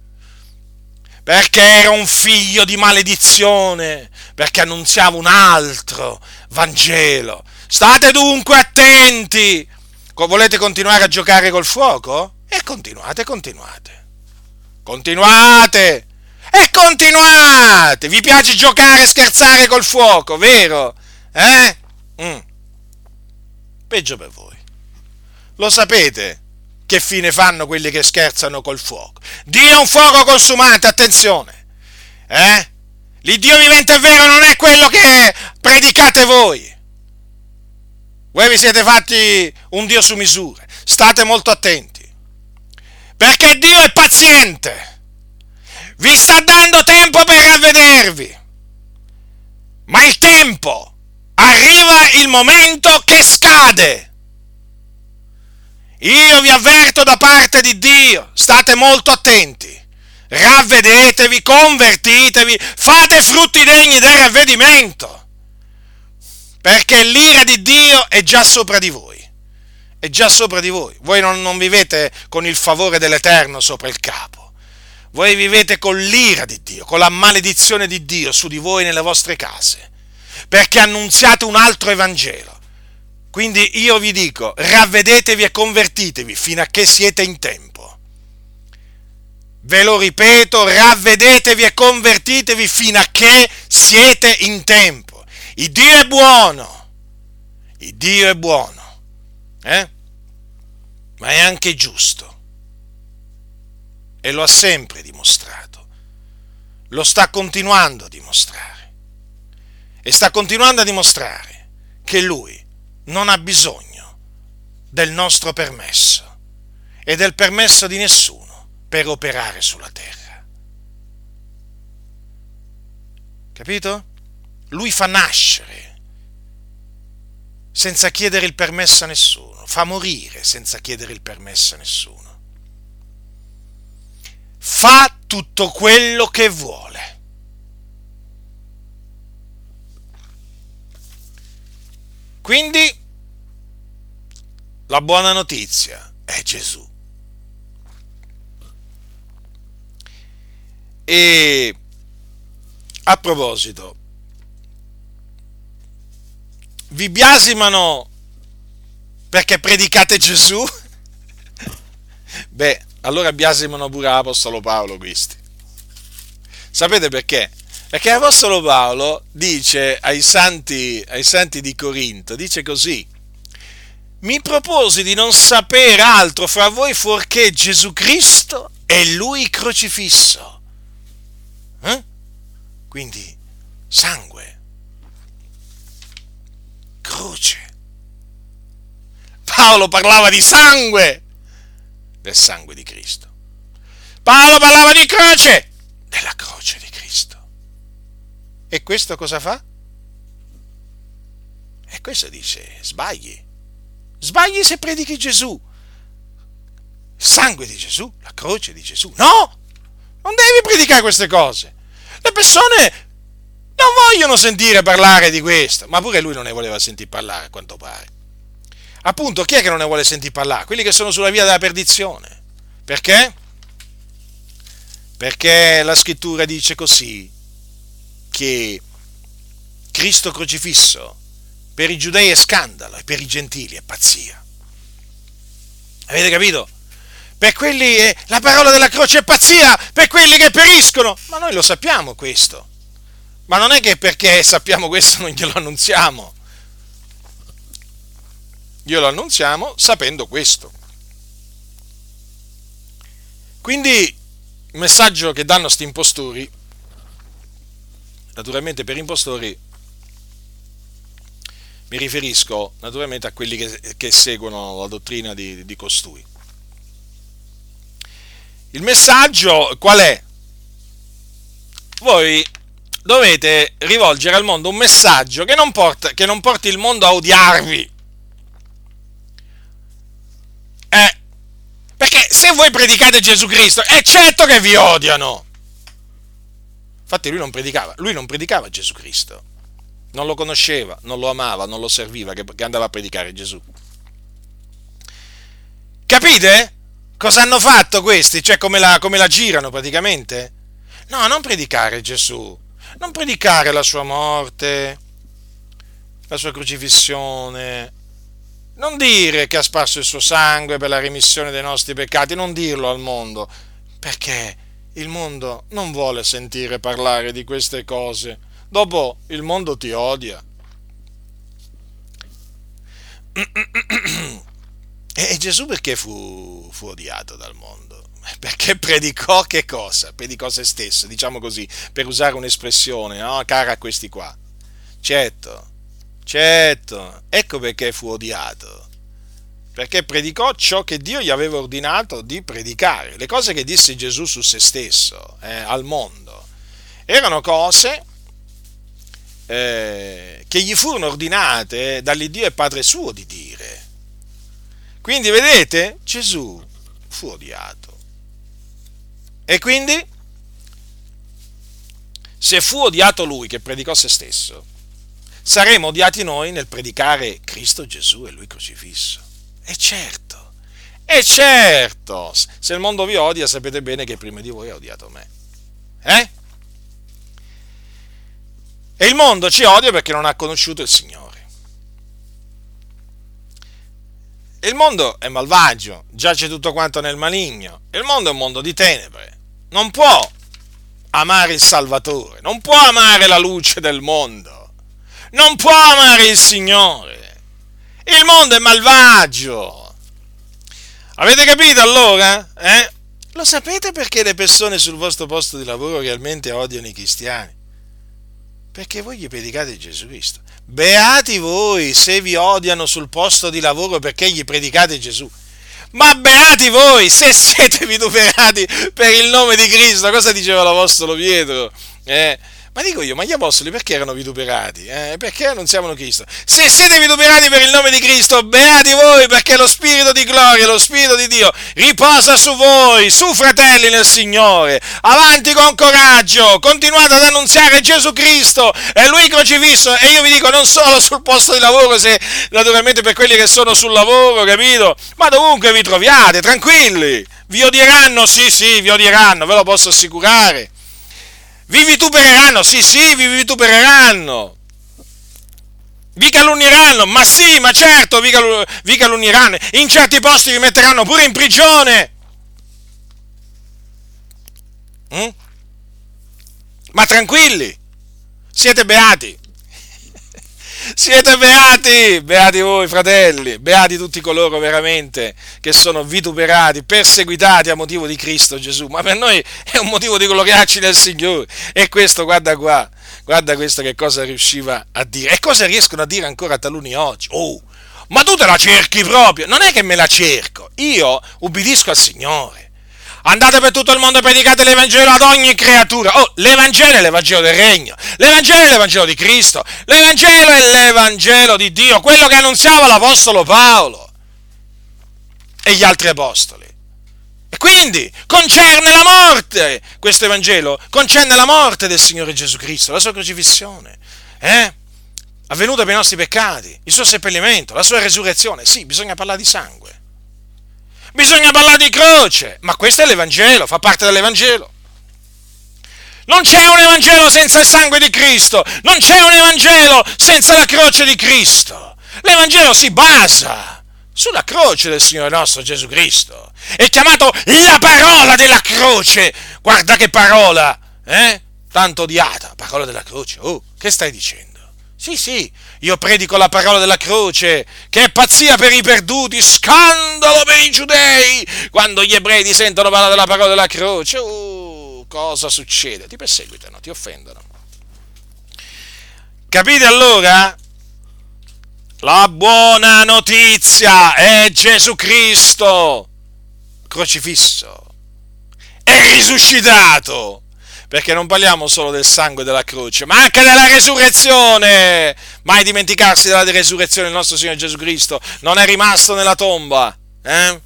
Perché era un figlio di maledizione, perché annunziava un altro Vangelo. State dunque attenti. Volete continuare a giocare col fuoco? E continuate, continuate. Continuate e continuate! Vi piace giocare e scherzare col fuoco, vero? Eh? Mm. Peggio per voi. Lo sapete che fine fanno quelli che scherzano col fuoco? Dio è un fuoco consumante, attenzione! Eh? L'Iddio vivente è vero non è quello che predicate voi. Voi vi siete fatti un Dio su misura. State molto attenti. Perché Dio è paziente vi sta dando tempo per ravvedervi. Ma il tempo arriva il momento che scade. Io vi avverto da parte di Dio, state molto attenti. Ravvedetevi, convertitevi, fate frutti degni del ravvedimento. Perché l'ira di Dio è già sopra di voi. È già sopra di voi. Voi non, non vivete con il favore dell'Eterno sopra il capo voi vivete con l'ira di Dio, con la maledizione di Dio su di voi nelle vostre case, perché annunziate un altro Evangelo. Quindi io vi dico, ravvedetevi e convertitevi fino a che siete in tempo. Ve lo ripeto, ravvedetevi e convertitevi fino a che siete in tempo. Il Dio è buono, il Dio è buono, eh? ma è anche giusto e lo ha sempre dimostrato. Lo sta continuando a dimostrare. E sta continuando a dimostrare che lui non ha bisogno del nostro permesso e del permesso di nessuno per operare sulla terra. Capito? Lui fa nascere senza chiedere il permesso a nessuno, fa morire senza chiedere il permesso a nessuno fa tutto quello che vuole. Quindi la buona notizia è Gesù. E a proposito, vi biasimano perché predicate Gesù? Beh, allora biasimano pure l'Apostolo Paolo questi. Sapete perché? Perché l'Apostolo Paolo dice ai santi, ai santi di Corinto, dice così, mi proposi di non sapere altro fra voi fuorché Gesù Cristo e Lui crocifisso. Eh? Quindi sangue, croce. Paolo parlava di sangue del sangue di Cristo. Paolo parlava di croce, della croce di Cristo. E questo cosa fa? E questo dice, sbagli. Sbagli se predichi Gesù. Il sangue di Gesù, la croce di Gesù. No! Non devi predicare queste cose. Le persone non vogliono sentire parlare di questo, ma pure lui non ne voleva sentire parlare, a quanto pare. Appunto, chi è che non ne vuole sentire parlare? Quelli che sono sulla via della perdizione. Perché? Perché la scrittura dice così, che Cristo crocifisso per i giudei è scandalo e per i gentili è pazzia. Avete capito? Per quelli è, la parola della croce è pazzia, per quelli che periscono. Ma noi lo sappiamo questo. Ma non è che perché sappiamo questo non glielo annunziamo. Glielo annunziamo sapendo questo. Quindi il messaggio che danno sti impostori, naturalmente per impostori mi riferisco naturalmente a quelli che, che seguono la dottrina di, di costui. Il messaggio qual è? Voi dovete rivolgere al mondo un messaggio che non, porta, che non porti il mondo a odiarvi. Eh, perché se voi predicate Gesù Cristo, è certo che vi odiano. Infatti lui non predicava, lui non predicava Gesù Cristo. Non lo conosceva, non lo amava, non lo serviva, che, andava a predicare Gesù. Capite? Cosa hanno fatto questi? Cioè come la, come la girano praticamente? No, non predicare Gesù, non predicare la sua morte, la sua crocifissione, non dire che ha sparso il suo sangue per la remissione dei nostri peccati, non dirlo al mondo, perché il mondo non vuole sentire parlare di queste cose. Dopo il mondo ti odia. E Gesù perché fu, fu odiato dal mondo? Perché predicò che cosa? Predicò se stesso, diciamo così, per usare un'espressione no? cara a questi qua. Certo, certo, ecco perché fu odiato. Perché predicò ciò che Dio gli aveva ordinato di predicare. Le cose che disse Gesù su se stesso, eh, al mondo, erano cose eh, che gli furono ordinate dall'Iddio e Padre suo di dire. Quindi vedete, Gesù fu odiato. E quindi, se fu odiato lui che predicò se stesso, saremo odiati noi nel predicare Cristo Gesù e lui crocifisso. E certo, e certo, se il mondo vi odia sapete bene che prima di voi ha odiato me. Eh? E il mondo ci odia perché non ha conosciuto il Signore. Il mondo è malvagio, giace tutto quanto nel maligno. Il mondo è un mondo di tenebre. Non può amare il Salvatore, non può amare la luce del mondo, non può amare il Signore. Il mondo è malvagio. Avete capito allora? Eh? Lo sapete perché le persone sul vostro posto di lavoro realmente odiano i cristiani? Perché voi gli predicate Gesù Cristo. Beati voi se vi odiano sul posto di lavoro perché gli predicate Gesù. Ma beati voi se siete vituperati per il nome di Cristo. Cosa diceva l'Apostolo Pietro? Eh? Ma dico io, ma gli apostoli perché erano vituperati? Eh, perché annunziavano Cristo? Se siete vituperati per il nome di Cristo, beati voi perché lo Spirito di gloria, lo Spirito di Dio riposa su voi, su fratelli nel Signore. Avanti con coraggio, continuate ad annunziare Gesù Cristo e Lui crocifisso. E io vi dico non solo sul posto di lavoro, se naturalmente per quelli che sono sul lavoro, capito? Ma dovunque vi troviate, tranquilli. Vi odieranno, sì, sì, vi odieranno, ve lo posso assicurare vi vitupereranno, sì, sì, vi vitupereranno. Vi calunnieranno, ma sì, ma certo vi, cal- vi calunnieranno. In certi posti vi metteranno pure in prigione. Mm? Ma tranquilli, siete beati. Siete beati, beati voi fratelli, beati tutti coloro veramente che sono vituperati, perseguitati a motivo di Cristo Gesù, ma per noi è un motivo di gloriarci nel Signore. E questo, guarda qua, guarda questo che cosa riusciva a dire e cosa riescono a dire ancora taluni oggi. Oh, ma tu te la cerchi proprio? Non è che me la cerco, io ubbidisco al Signore. Andate per tutto il mondo e predicate l'Evangelo ad ogni creatura. Oh, l'Evangelo è l'Evangelo del Regno. L'Evangelo è l'Evangelo di Cristo. L'Evangelo è l'Evangelo di Dio, quello che annunziava l'Apostolo Paolo e gli altri Apostoli. E quindi concerne la morte, questo Evangelo concerne la morte del Signore Gesù Cristo, la sua crocifissione, eh? avvenuta per i nostri peccati, il suo seppellimento, la sua resurrezione. Sì, bisogna parlare di sangue bisogna parlare di croce, ma questo è l'Evangelo, fa parte dell'Evangelo. Non c'è un Evangelo senza il sangue di Cristo, non c'è un Evangelo senza la croce di Cristo. L'Evangelo si basa sulla croce del Signore nostro Gesù Cristo. È chiamato la parola della croce. Guarda che parola, eh? Tanto odiata, parola della croce. Oh, che stai dicendo? Sì, sì, io predico la parola della croce, che è pazzia per i perduti, scandalo per i giudei. Quando gli ebrei ti sentono parlare della parola della croce, uh, cosa succede? Ti perseguitano, ti offendono. Capite allora? La buona notizia è Gesù Cristo, crocifisso, è risuscitato perché non parliamo solo del sangue della croce, ma anche della resurrezione. Mai dimenticarsi della resurrezione del nostro Signore Gesù Cristo. Non è rimasto nella tomba. Eh?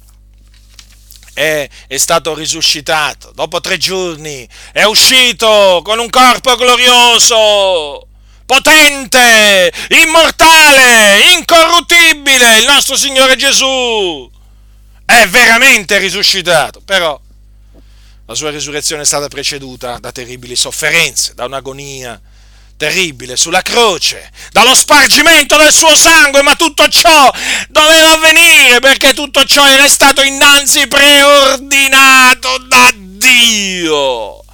È, è, stato risuscitato. Dopo tre giorni è uscito con un corpo glorioso, potente, immortale, incorruttibile. Il nostro Signore Gesù è veramente risuscitato. Però la sua risurrezione è stata preceduta da terribili sofferenze, da un'agonia terribile sulla croce, dallo spargimento del suo sangue, ma tutto ciò doveva avvenire perché tutto ciò era stato innanzi preordinato da Dio.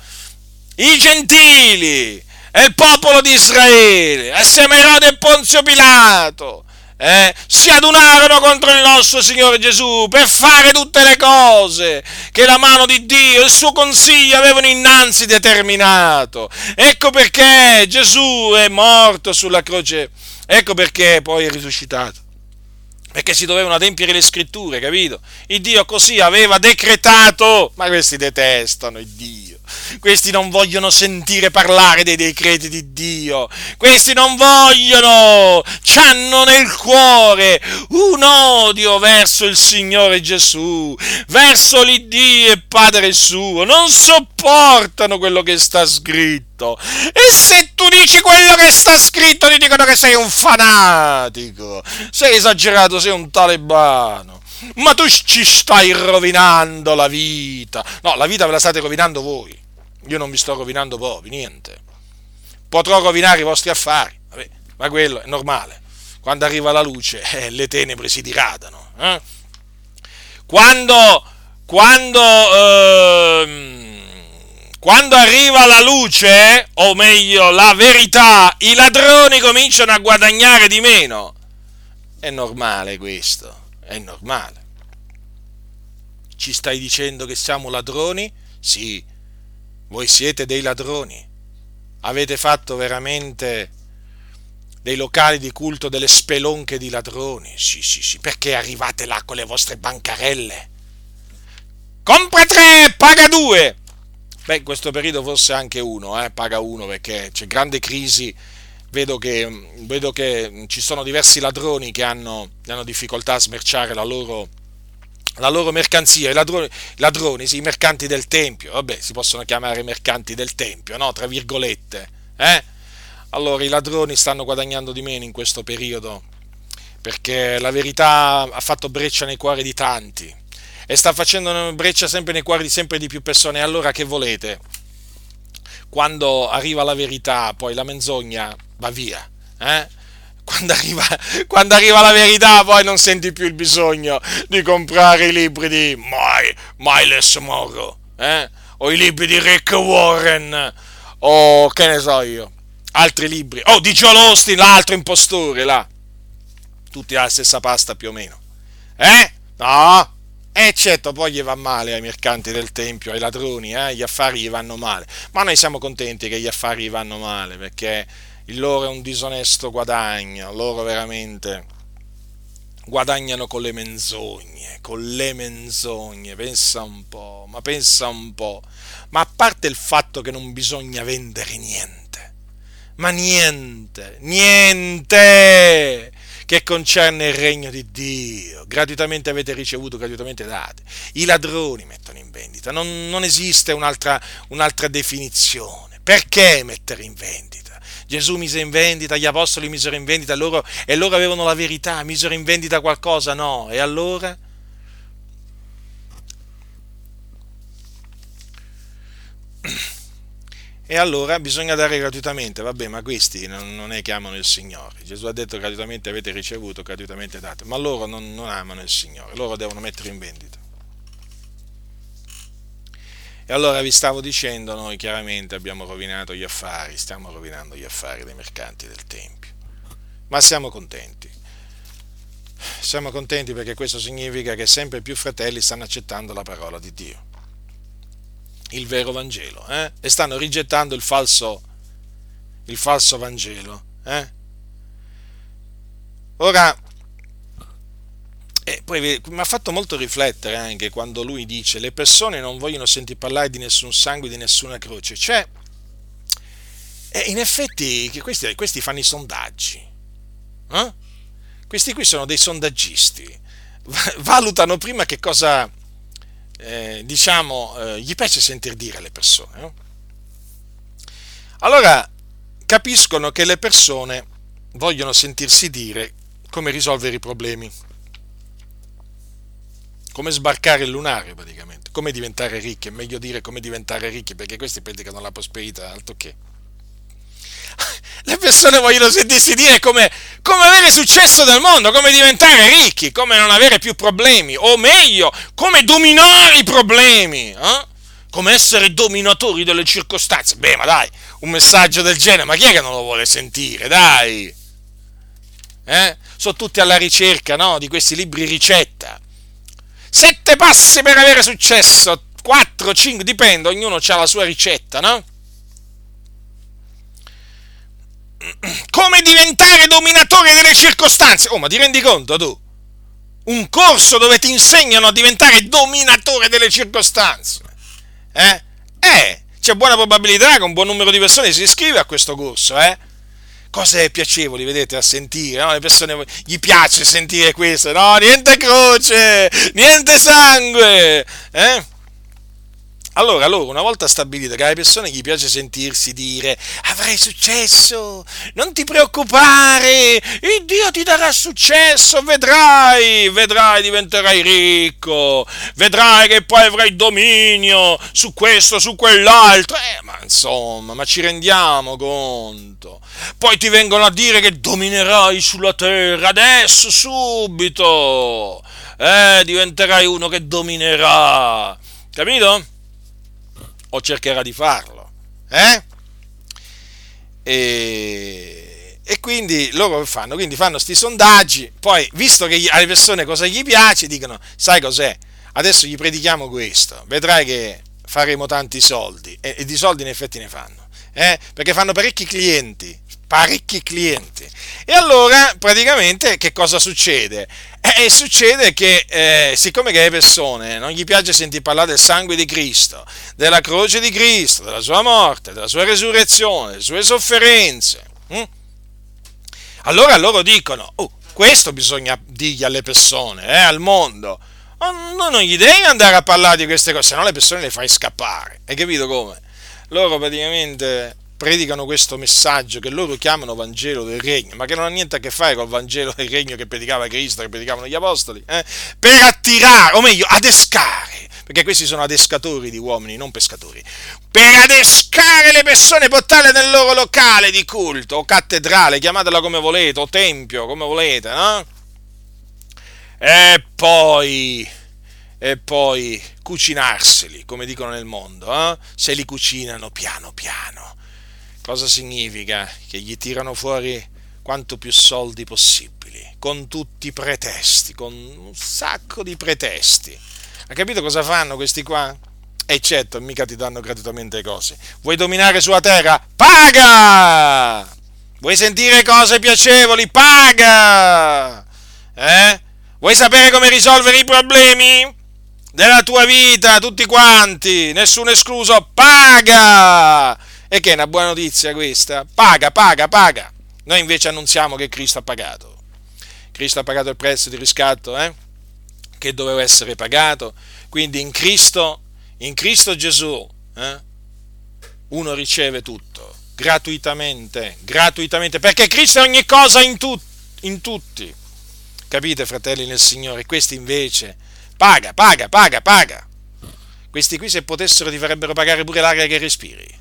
I gentili e il popolo di Israele, assieme a Erode e Ponzio Pilato, eh, si adunarono contro il nostro Signore Gesù per fare tutte le cose che la mano di Dio e il suo consiglio avevano innanzi determinato. Ecco perché Gesù è morto sulla croce, ecco perché poi è risuscitato. Perché si dovevano adempiere le scritture, capito? Il Dio così aveva decretato, ma questi detestano il Dio questi non vogliono sentire parlare dei decreti di Dio, questi non vogliono, hanno nel cuore un odio verso il Signore Gesù, verso l'Iddio e Padre suo, non sopportano quello che sta scritto. E se tu dici quello che sta scritto, ti dicono che sei un fanatico, sei esagerato, sei un talebano ma tu ci stai rovinando la vita. No, la vita ve la state rovinando voi. Io non vi sto rovinando proprio, niente. Potrò rovinare i vostri affari, vabbè, ma quello è normale. Quando arriva la luce, eh, le tenebre si diradano. Eh? Quando, quando, eh, quando arriva la luce, o meglio la verità, i ladroni cominciano a guadagnare di meno. È normale questo, è normale. Ci stai dicendo che siamo ladroni? Sì, voi siete dei ladroni. Avete fatto veramente dei locali di culto delle spelonche di ladroni. Sì, sì, sì, perché arrivate là con le vostre bancarelle? Compra tre, paga due. Beh, in questo periodo forse anche uno, eh, paga uno perché c'è grande crisi. Vedo che, vedo che ci sono diversi ladroni che hanno, hanno difficoltà a smerciare la loro la loro mercanzia, i ladroni, ladroni sì, i mercanti del Tempio, vabbè, si possono chiamare mercanti del Tempio, no? Tra virgolette, eh? Allora i ladroni stanno guadagnando di meno in questo periodo, perché la verità ha fatto breccia nei cuori di tanti e sta facendo breccia sempre nei cuori di sempre di più persone. Allora che volete? Quando arriva la verità, poi la menzogna va via, eh? Quando arriva, quando arriva, la verità poi non senti più il bisogno di comprare i libri di Miles Morrow, eh? o i libri di Rick Warren, o che ne so io, altri libri, o di Joel Austin, l'altro impostore, là. Tutti alla stessa pasta più o meno. Eh? No? E certo, poi gli va male ai mercanti del Tempio, ai ladroni, eh? gli affari gli vanno male. Ma noi siamo contenti che gli affari gli vanno male, perché il loro è un disonesto guadagno, loro veramente guadagnano con le menzogne, con le menzogne, pensa un po', ma pensa un po', ma a parte il fatto che non bisogna vendere niente, ma niente, niente che concerne il regno di Dio, gratuitamente avete ricevuto, gratuitamente date, i ladroni mettono in vendita, non, non esiste un'altra, un'altra definizione, perché mettere in vendita? Gesù mise in vendita, gli apostoli misero in vendita loro, e loro avevano la verità, misero in vendita qualcosa? No. E allora? E allora bisogna dare gratuitamente, vabbè, ma questi non, è che amano il Signore. Gesù ha detto gratuitamente avete ricevuto, gratuitamente date, ma loro non, non amano il Signore, loro devono mettere in vendita. E allora vi stavo dicendo, noi chiaramente abbiamo rovinato gli affari, stiamo rovinando gli affari dei mercanti del Tempio, ma siamo contenti. Siamo contenti perché questo significa che sempre più fratelli stanno accettando la parola di Dio, il vero Vangelo, eh? e stanno rigettando il falso, il falso Vangelo. Eh? Ora, e poi mi ha fatto molto riflettere anche quando lui dice le persone non vogliono sentire parlare di nessun sangue, di nessuna croce. Cioè, in effetti questi, questi fanno i sondaggi. Eh? Questi qui sono dei sondaggisti. Valutano prima che cosa, eh, diciamo, eh, gli piace sentir dire alle persone. No? Allora, capiscono che le persone vogliono sentirsi dire come risolvere i problemi come sbarcare il lunare praticamente, come diventare ricchi, è meglio dire come diventare ricchi perché questi predicano la prosperità, altro che. Le persone vogliono sentirsi dire come, come avere successo nel mondo, come diventare ricchi, come non avere più problemi, o meglio, come dominare i problemi, eh? come essere dominatori delle circostanze. Beh, ma dai, un messaggio del genere, ma chi è che non lo vuole sentire? Dai! Eh? Sono tutti alla ricerca no? di questi libri ricetta Sette passi per avere successo, 4, 5, dipende, ognuno ha la sua ricetta, no? Come diventare dominatore delle circostanze? Oh, ma ti rendi conto tu? Un corso dove ti insegnano a diventare dominatore delle circostanze. Eh? Eh, c'è buona probabilità che un buon numero di persone si iscrive a questo corso, eh? Cose piacevoli, vedete, a sentire, no? Le persone gli piace sentire questo, no? Niente croce, niente sangue, eh? Allora, loro, una volta stabilito che alle persone gli piace sentirsi dire avrai successo, non ti preoccupare, il Dio ti darà successo, vedrai, vedrai, diventerai ricco, vedrai che poi avrai dominio su questo, su quell'altro, eh, ma insomma, ma ci rendiamo conto. Poi ti vengono a dire che dominerai sulla terra, adesso, subito, eh, diventerai uno che dominerà, capito? O cercherà di farlo. Eh? E, e, quindi loro fanno? Quindi fanno questi sondaggi, poi visto che alle persone cosa gli piace, dicono, sai cos'è? Adesso gli predichiamo questo, vedrai che faremo tanti soldi, e, e di soldi in effetti ne fanno, eh? perché fanno parecchi clienti, parecchi clienti. E allora praticamente che cosa succede? E succede che, eh, siccome che le persone non gli piace sentire parlare del sangue di Cristo, della croce di Cristo, della sua morte, della sua resurrezione, delle sue sofferenze, hm? allora loro dicono, oh, questo bisogna dirgli alle persone, eh, al mondo. No, non gli devi andare a parlare di queste cose, se no le persone le fai scappare. Hai capito come? Loro praticamente predicano questo messaggio che loro chiamano Vangelo del Regno, ma che non ha niente a che fare col Vangelo del Regno che predicava Cristo, che predicavano gli Apostoli, eh? per attirare, o meglio, adescare, perché questi sono adescatori di uomini, non pescatori, per adescare le persone, portarle nel loro locale di culto, o cattedrale, chiamatela come volete, o tempio, come volete, no? E poi e poi cucinarseli, come dicono nel mondo, eh? se li cucinano piano piano. Cosa significa? Che gli tirano fuori quanto più soldi possibili, con tutti i pretesti, con un sacco di pretesti. Ha capito cosa fanno questi qua? E certo, mica ti danno gratuitamente cose. Vuoi dominare sulla terra? Paga! Vuoi sentire cose piacevoli? Paga! Eh? Vuoi sapere come risolvere i problemi della tua vita, tutti quanti, nessuno escluso? Paga! E che è una buona notizia questa? Paga, paga, paga. Noi invece annunziamo che Cristo ha pagato. Cristo ha pagato il prezzo di riscatto, eh? Che doveva essere pagato. Quindi in Cristo, in Cristo Gesù, eh? uno riceve tutto, gratuitamente, gratuitamente, perché Cristo è ogni cosa in, tu, in tutti. Capite, fratelli nel Signore? Questi invece paga, paga, paga, paga. Questi qui se potessero ti farebbero pagare pure l'aria che respiri.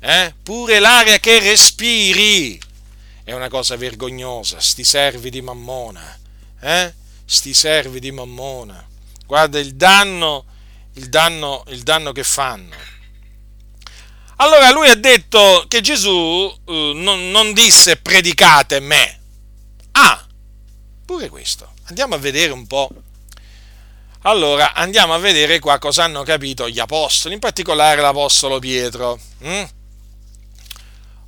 Eh? Pure l'aria che respiri. È una cosa vergognosa, sti servi di mammona. Eh? Sti servi di mammona. Guarda il danno, il danno, il danno che fanno. Allora lui ha detto che Gesù eh, non, non disse predicate me. Ah, Pure questo. Andiamo a vedere un po'. Allora, andiamo a vedere qua cosa hanno capito gli apostoli, in particolare l'apostolo Pietro. Mm?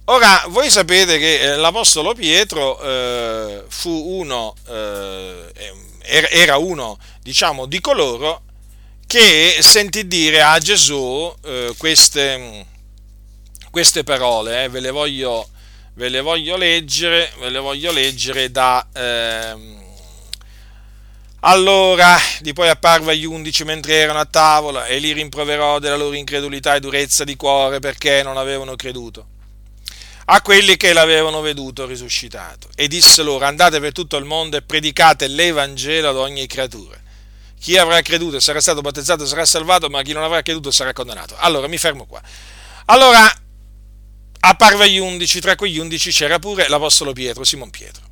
Ora, voi sapete che eh, l'apostolo Pietro eh, uno, eh, era uno, diciamo, di coloro che sentì dire a Gesù eh, queste, queste parole, eh, ve le voglio ve le voglio leggere, ve le voglio leggere da... Ehm, allora, di poi apparve agli undici mentre erano a tavola e li rimproverò della loro incredulità e durezza di cuore perché non avevano creduto a quelli che l'avevano veduto risuscitato e disse loro andate per tutto il mondo e predicate l'Evangelo ad ogni creatura. Chi avrà creduto e sarà stato battezzato sarà salvato, ma chi non avrà creduto sarà condannato. Allora, mi fermo qua. Allora, apparve agli undici, tra quegli undici c'era pure l'Apostolo Pietro, Simon Pietro.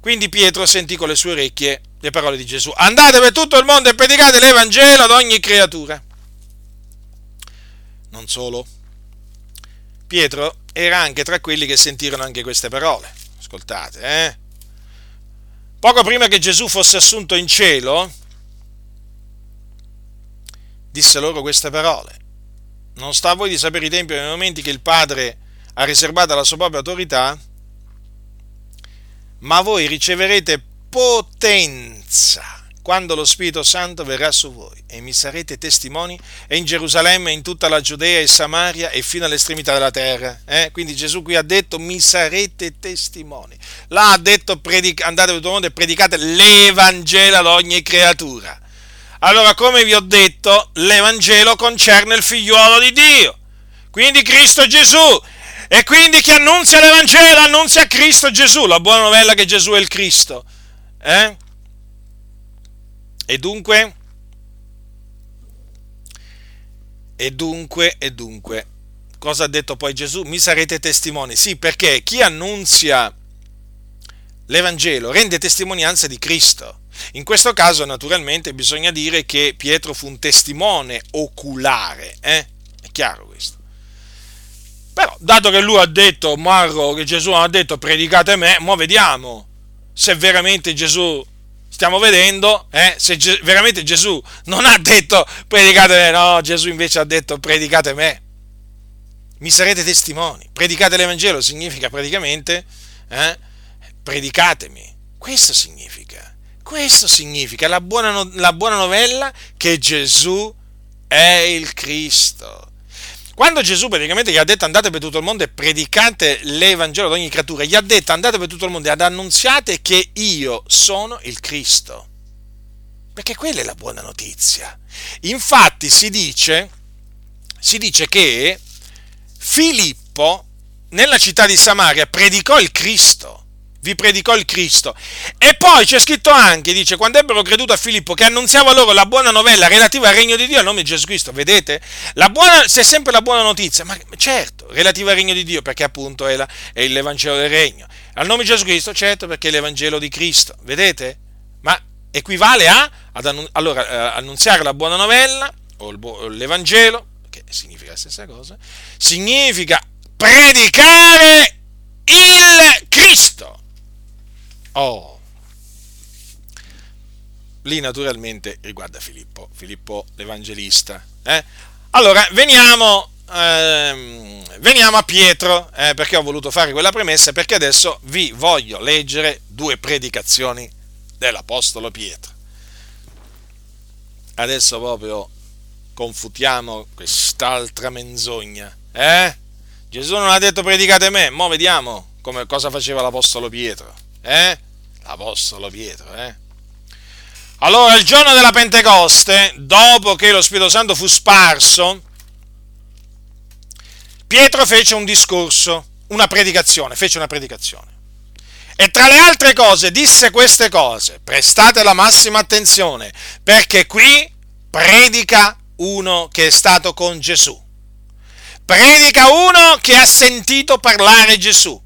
Quindi Pietro sentì con le sue orecchie le parole di Gesù. Andate per tutto il mondo e predicate l'Evangelo ad ogni creatura. Non solo. Pietro era anche tra quelli che sentirono anche queste parole. Ascoltate, eh? Poco prima che Gesù fosse assunto in cielo, disse loro queste parole. Non sta a voi di sapere i tempi e i momenti che il Padre ha riservato alla sua propria autorità, ma voi riceverete potenza quando lo Spirito Santo verrà su voi e mi sarete testimoni e in Gerusalemme, in tutta la Giudea e Samaria e fino all'estremità della terra. Eh? Quindi Gesù qui ha detto mi sarete testimoni. Là ha detto predic- andate per tutto il mondo e predicate l'Evangelo ad ogni creatura. Allora, come vi ho detto, l'Evangelo concerne il figliuolo di Dio, quindi Cristo Gesù. E quindi chi annunzia l'Evangelo annunzia Cristo Gesù, la buona novella che Gesù è il Cristo. Eh? E dunque, e dunque, e dunque, cosa ha detto poi Gesù? Mi sarete testimoni. Sì, perché chi annunzia l'Evangelo rende testimonianza di Cristo. In questo caso, naturalmente, bisogna dire che Pietro fu un testimone oculare, eh? È chiaro questo. Però, dato che lui ha detto, Marco, che Gesù ha detto predicate me, mo vediamo se veramente Gesù, stiamo vedendo, eh, se Ge- veramente Gesù non ha detto predicate me, no, Gesù invece ha detto predicate me. Mi sarete testimoni. Predicate l'Evangelo significa praticamente, eh, predicatemi. Questo significa. Questo significa la buona, la buona novella che Gesù è il Cristo. Quando Gesù praticamente gli ha detto andate per tutto il mondo e predicate l'Evangelo ad ogni creatura, gli ha detto andate per tutto il mondo e annunziate che io sono il Cristo. Perché quella è la buona notizia. Infatti si dice, si dice che Filippo nella città di Samaria predicò il Cristo vi predicò il Cristo. E poi c'è scritto anche, dice, quando ebbero creduto a Filippo che annunziava loro la buona novella relativa al regno di Dio a nome di Gesù Cristo, vedete? La buona, c'è sempre la buona notizia, ma certo, relativa al regno di Dio, perché appunto è, la, è l'Evangelo del regno. Al nome di Gesù Cristo, certo, perché è l'Evangelo di Cristo, vedete? Ma equivale a ad, allora, eh, annunziare la buona novella o, il, o l'Evangelo, che significa la stessa cosa, significa predicare il Cristo. Oh. Lì naturalmente riguarda Filippo, Filippo l'Evangelista. Eh? Allora, veniamo, ehm, veniamo, a Pietro, eh, perché ho voluto fare quella premessa, perché adesso vi voglio leggere due predicazioni dell'Apostolo Pietro. Adesso proprio confutiamo quest'altra menzogna. Eh? Gesù non ha detto predicate me, mo vediamo come, cosa faceva l'Apostolo Pietro. Eh? L'Apostolo Pietro, eh? Allora, il giorno della Pentecoste, dopo che lo Spirito Santo fu sparso, Pietro fece un discorso, una predicazione, fece una predicazione. E tra le altre cose disse queste cose, prestate la massima attenzione, perché qui predica uno che è stato con Gesù. Predica uno che ha sentito parlare Gesù.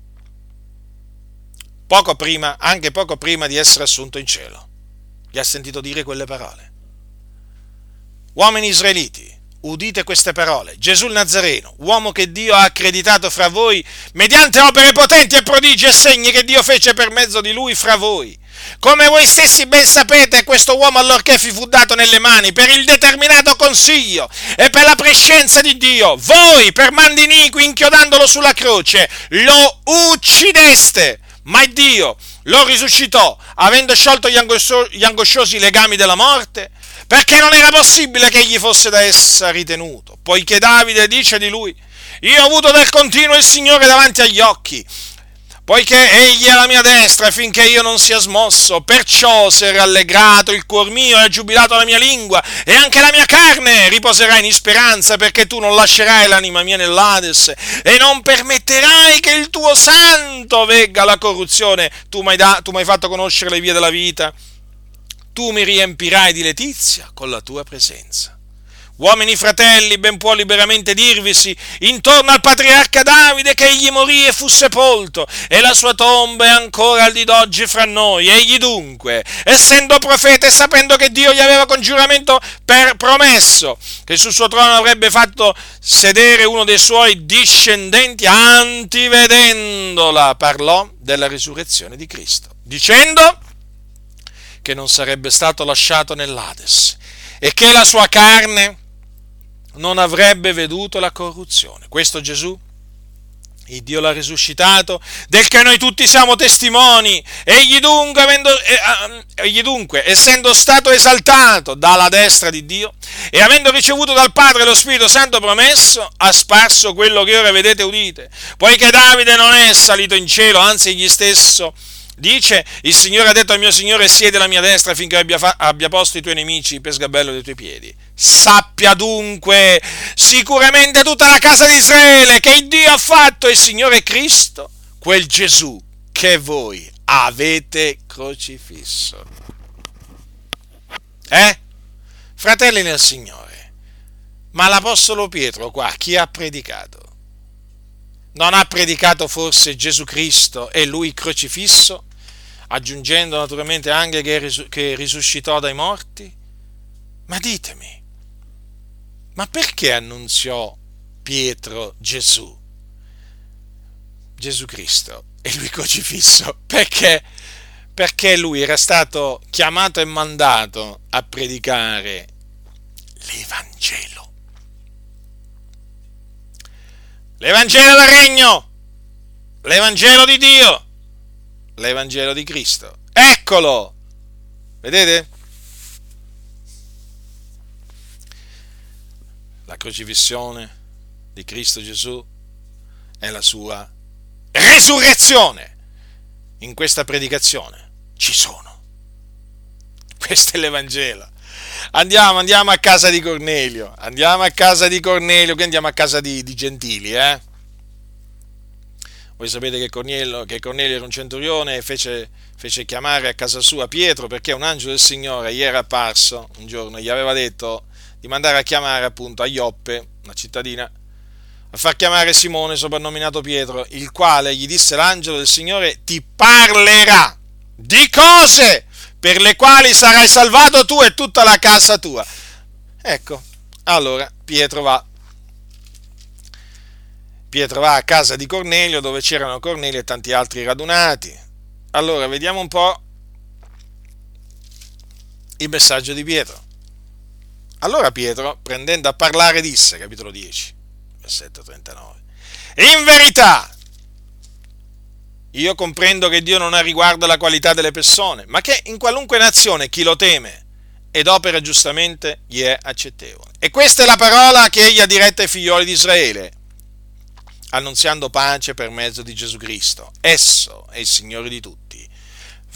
Poco prima, anche poco prima di essere assunto in cielo. Gli ha sentito dire quelle parole. Uomini israeliti, udite queste parole. Gesù il Nazareno, uomo che Dio ha accreditato fra voi mediante opere potenti e prodigi e segni che Dio fece per mezzo di lui fra voi. Come voi stessi ben sapete, questo uomo allorché vi fu dato nelle mani per il determinato consiglio e per la prescenza di Dio, voi per mandi iniqui inchiodandolo sulla croce, lo uccideste. Ma Dio lo risuscitò, avendo sciolto gli, angosciosi legami della morte, perché non era possibile che egli fosse da essa ritenuto, poiché Davide dice di lui, io ho avuto del continuo il Signore davanti agli occhi, poiché egli è alla mia destra finché io non sia smosso, perciò si è rallegrato il cuor mio e ha giubilato la mia lingua e anche la mia carne riposerà in speranza perché tu non lascerai l'anima mia nell'Ades e non permetterai che il tuo santo vegga la corruzione, tu mi hai fatto conoscere le vie della vita, tu mi riempirai di letizia con la tua presenza. Uomini fratelli, ben può liberamente dirvisi intorno al patriarca Davide che egli morì e fu sepolto, e la sua tomba è ancora al di d'oggi fra noi. Egli dunque, essendo profeta e sapendo che Dio gli aveva con giuramento per promesso che sul suo trono avrebbe fatto sedere uno dei suoi discendenti, antivedendola, parlò della risurrezione di Cristo, dicendo che non sarebbe stato lasciato nell'Ades e che la sua carne non avrebbe veduto la corruzione. Questo Gesù, il Dio l'ha risuscitato, del che noi tutti siamo testimoni. Egli dunque, avendo, eh, egli dunque, essendo stato esaltato dalla destra di Dio e avendo ricevuto dal Padre lo Spirito Santo promesso, ha sparso quello che ora vedete e udite. Poiché Davide non è salito in cielo, anzi egli stesso Dice, il Signore ha detto al mio Signore, siedi alla mia destra finché abbia, fa- abbia posto i tuoi nemici per sgabello dei tuoi piedi. Sappia dunque sicuramente tutta la casa di Israele che Dio ha fatto il Signore Cristo, quel Gesù che voi avete crocifisso. Eh? Fratelli nel Signore, ma l'Apostolo Pietro qua chi ha predicato? Non ha predicato forse Gesù Cristo e lui crocifisso? Aggiungendo naturalmente anche che risuscitò dai morti? Ma ditemi, ma perché annunziò Pietro Gesù? Gesù Cristo e lui crocifisso? Perché? Perché lui era stato chiamato e mandato a predicare l'Evangelo. L'Evangelo del Regno, l'Evangelo di Dio l'Evangelo di Cristo. Eccolo! Vedete? La crocifissione di Cristo Gesù è la sua resurrezione. In questa predicazione ci sono. Questo è l'Evangelo. Andiamo, andiamo a casa di Cornelio. Andiamo a casa di Cornelio, che andiamo a casa di, di Gentili, eh? Voi sapete che Cornelio, che Cornelio era un centurione e fece, fece, chiamare a casa sua Pietro perché un angelo del Signore gli era apparso un giorno, gli aveva detto di mandare a chiamare appunto a Ioppe, una cittadina, a far chiamare Simone, soprannominato Pietro, il quale gli disse l'angelo del Signore ti parlerà di cose per le quali sarai salvato tu e tutta la casa tua. Ecco, allora Pietro va Pietro va a casa di Cornelio dove c'erano Cornelio e tanti altri radunati. Allora vediamo un po' il messaggio di Pietro. Allora Pietro, prendendo a parlare, disse, capitolo 10, versetto 39, in verità, io comprendo che Dio non ha riguardo alla qualità delle persone, ma che in qualunque nazione chi lo teme ed opera giustamente gli è accettevole. E questa è la parola che egli ha diretta ai figlioli di Israele, annunziando pace per mezzo di Gesù Cristo. Esso è il Signore di tutti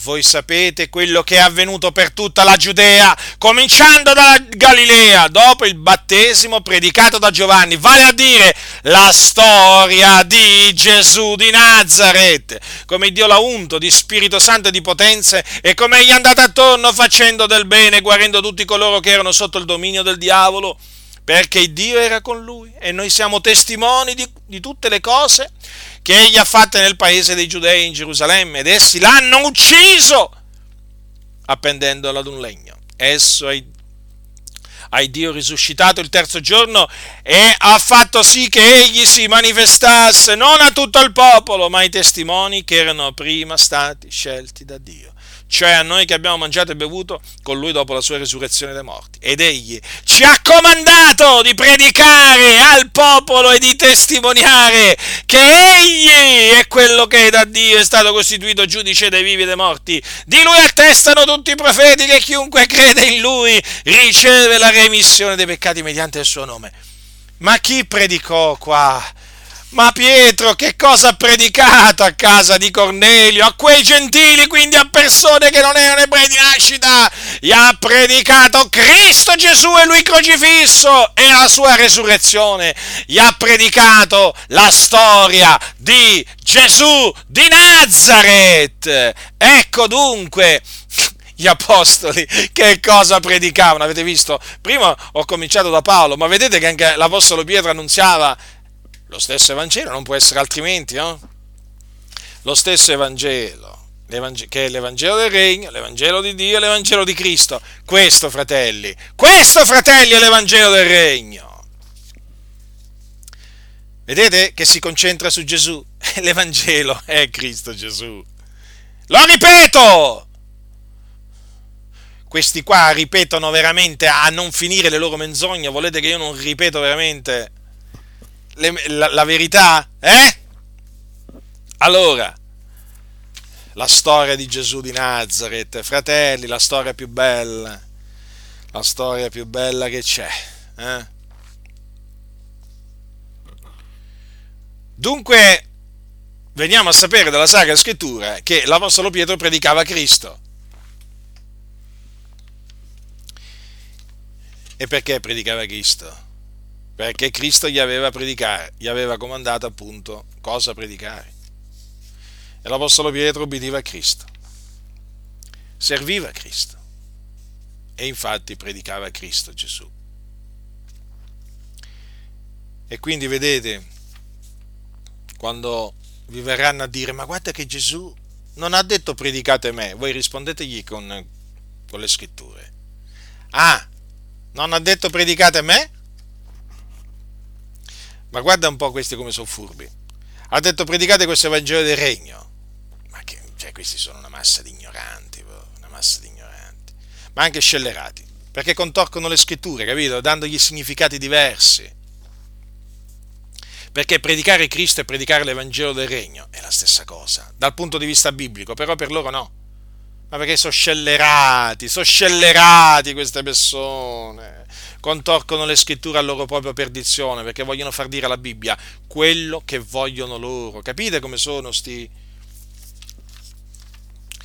voi sapete quello che è avvenuto per tutta la Giudea, cominciando da Galilea, dopo il battesimo predicato da Giovanni, vale a dire la storia di Gesù di Nazareth, come Dio l'ha unto di Spirito Santo e di potenze e come egli è andato attorno facendo del bene, guarendo tutti coloro che erano sotto il dominio del diavolo, perché Dio era con lui e noi siamo testimoni di, di tutte le cose che egli ha fatte nel paese dei Giudei in Gerusalemme ed essi l'hanno ucciso appendendolo ad un legno. Esso è hai Dio risuscitato il terzo giorno e ha fatto sì che egli si manifestasse non a tutto il popolo, ma ai testimoni che erano prima stati scelti da Dio cioè a noi che abbiamo mangiato e bevuto con lui dopo la sua resurrezione dai morti. Ed egli ci ha comandato di predicare al popolo e di testimoniare che egli è quello che da Dio è stato costituito giudice dei vivi e dei morti. Di lui attestano tutti i profeti che chiunque crede in lui riceve la remissione dei peccati mediante il suo nome. Ma chi predicò qua? Ma Pietro che cosa ha predicato a casa di Cornelio? A quei gentili, quindi a persone che non erano ebrei di nascita, gli ha predicato Cristo Gesù e lui crocifisso e la sua resurrezione. Gli ha predicato la storia di Gesù di Nazareth. Ecco dunque gli apostoli che cosa predicavano. Avete visto? Prima ho cominciato da Paolo, ma vedete che anche l'apostolo Pietro annunziava lo stesso Evangelo, non può essere altrimenti, no? Lo stesso Evangelo, che è l'Evangelo del Regno, l'Evangelo di Dio l'Evangelo di Cristo. Questo, fratelli, questo, fratelli, è l'Evangelo del Regno. Vedete che si concentra su Gesù? L'Evangelo è Cristo Gesù. Lo ripeto! Questi qua ripetono veramente a non finire le loro menzogne. Volete che io non ripeto veramente? Le, la, la verità? Eh? Allora, la storia di Gesù di Nazareth, fratelli, la storia più bella, la storia più bella che c'è. Eh? Dunque, veniamo a sapere dalla Sacra Scrittura che l'Apostolo Pietro predicava Cristo. E perché predicava Cristo? Perché Cristo gli aveva, gli aveva comandato appunto cosa predicare. E l'Apostolo Pietro ubbidiva a Cristo, serviva a Cristo e infatti predicava a Cristo Gesù. E quindi vedete, quando vi verranno a dire ma guarda che Gesù non ha detto predicate me, voi rispondetegli con, con le scritture. Ah, non ha detto predicate me? Ma guarda un po' questi come sono furbi. Ha detto predicate questo Vangelo del Regno. Ma che, cioè, questi sono una massa di ignoranti, una massa di ignoranti. Ma anche scellerati. Perché contorcono le scritture, capito? Dandogli significati diversi. Perché predicare Cristo e predicare l'Evangelo del Regno è la stessa cosa, dal punto di vista biblico, però per loro no. Ma perché sono scellerati, sono scellerati queste persone contorcono le scritture a loro propria perdizione perché vogliono far dire alla Bibbia quello che vogliono loro. Capite come sono sti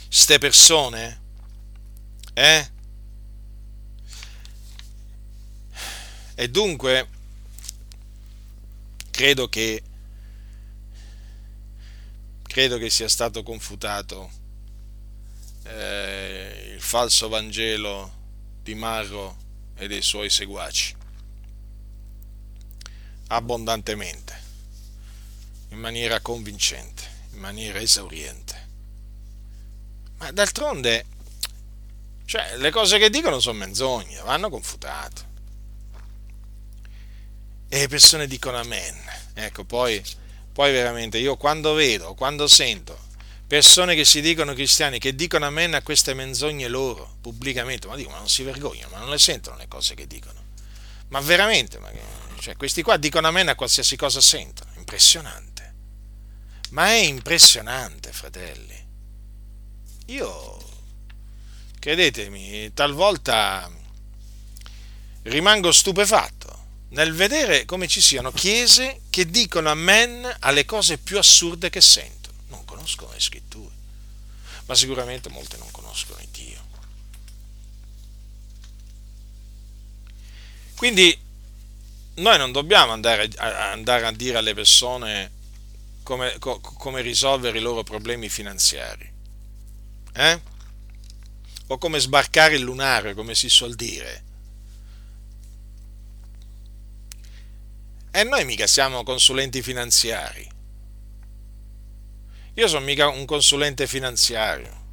ste persone? Eh? E dunque credo che credo che sia stato confutato eh, il falso Vangelo di Marro e dei suoi seguaci abbondantemente, in maniera convincente, in maniera esauriente. Ma d'altronde, cioè, le cose che dicono sono menzogne, vanno confutate. E le persone dicono amen. Ecco, poi, poi veramente io quando vedo, quando sento persone che si dicono cristiani, che dicono amen a queste menzogne loro, pubblicamente, ma dico, ma non si vergognano, ma non le sentono le cose che dicono. Ma veramente, ma, cioè, questi qua dicono amen a qualsiasi cosa sentono, impressionante. Ma è impressionante, fratelli. Io, credetemi, talvolta rimango stupefatto nel vedere come ci siano chiese che dicono amen alle cose più assurde che sentono. Conoscono le scritture, ma sicuramente molte non conoscono il Dio. Quindi noi non dobbiamo andare a, andare a dire alle persone come, co, come, risolvere i loro problemi finanziari, eh? o come sbarcare il lunare, come si suol dire. E noi mica siamo consulenti finanziari. Io sono mica un consulente finanziario.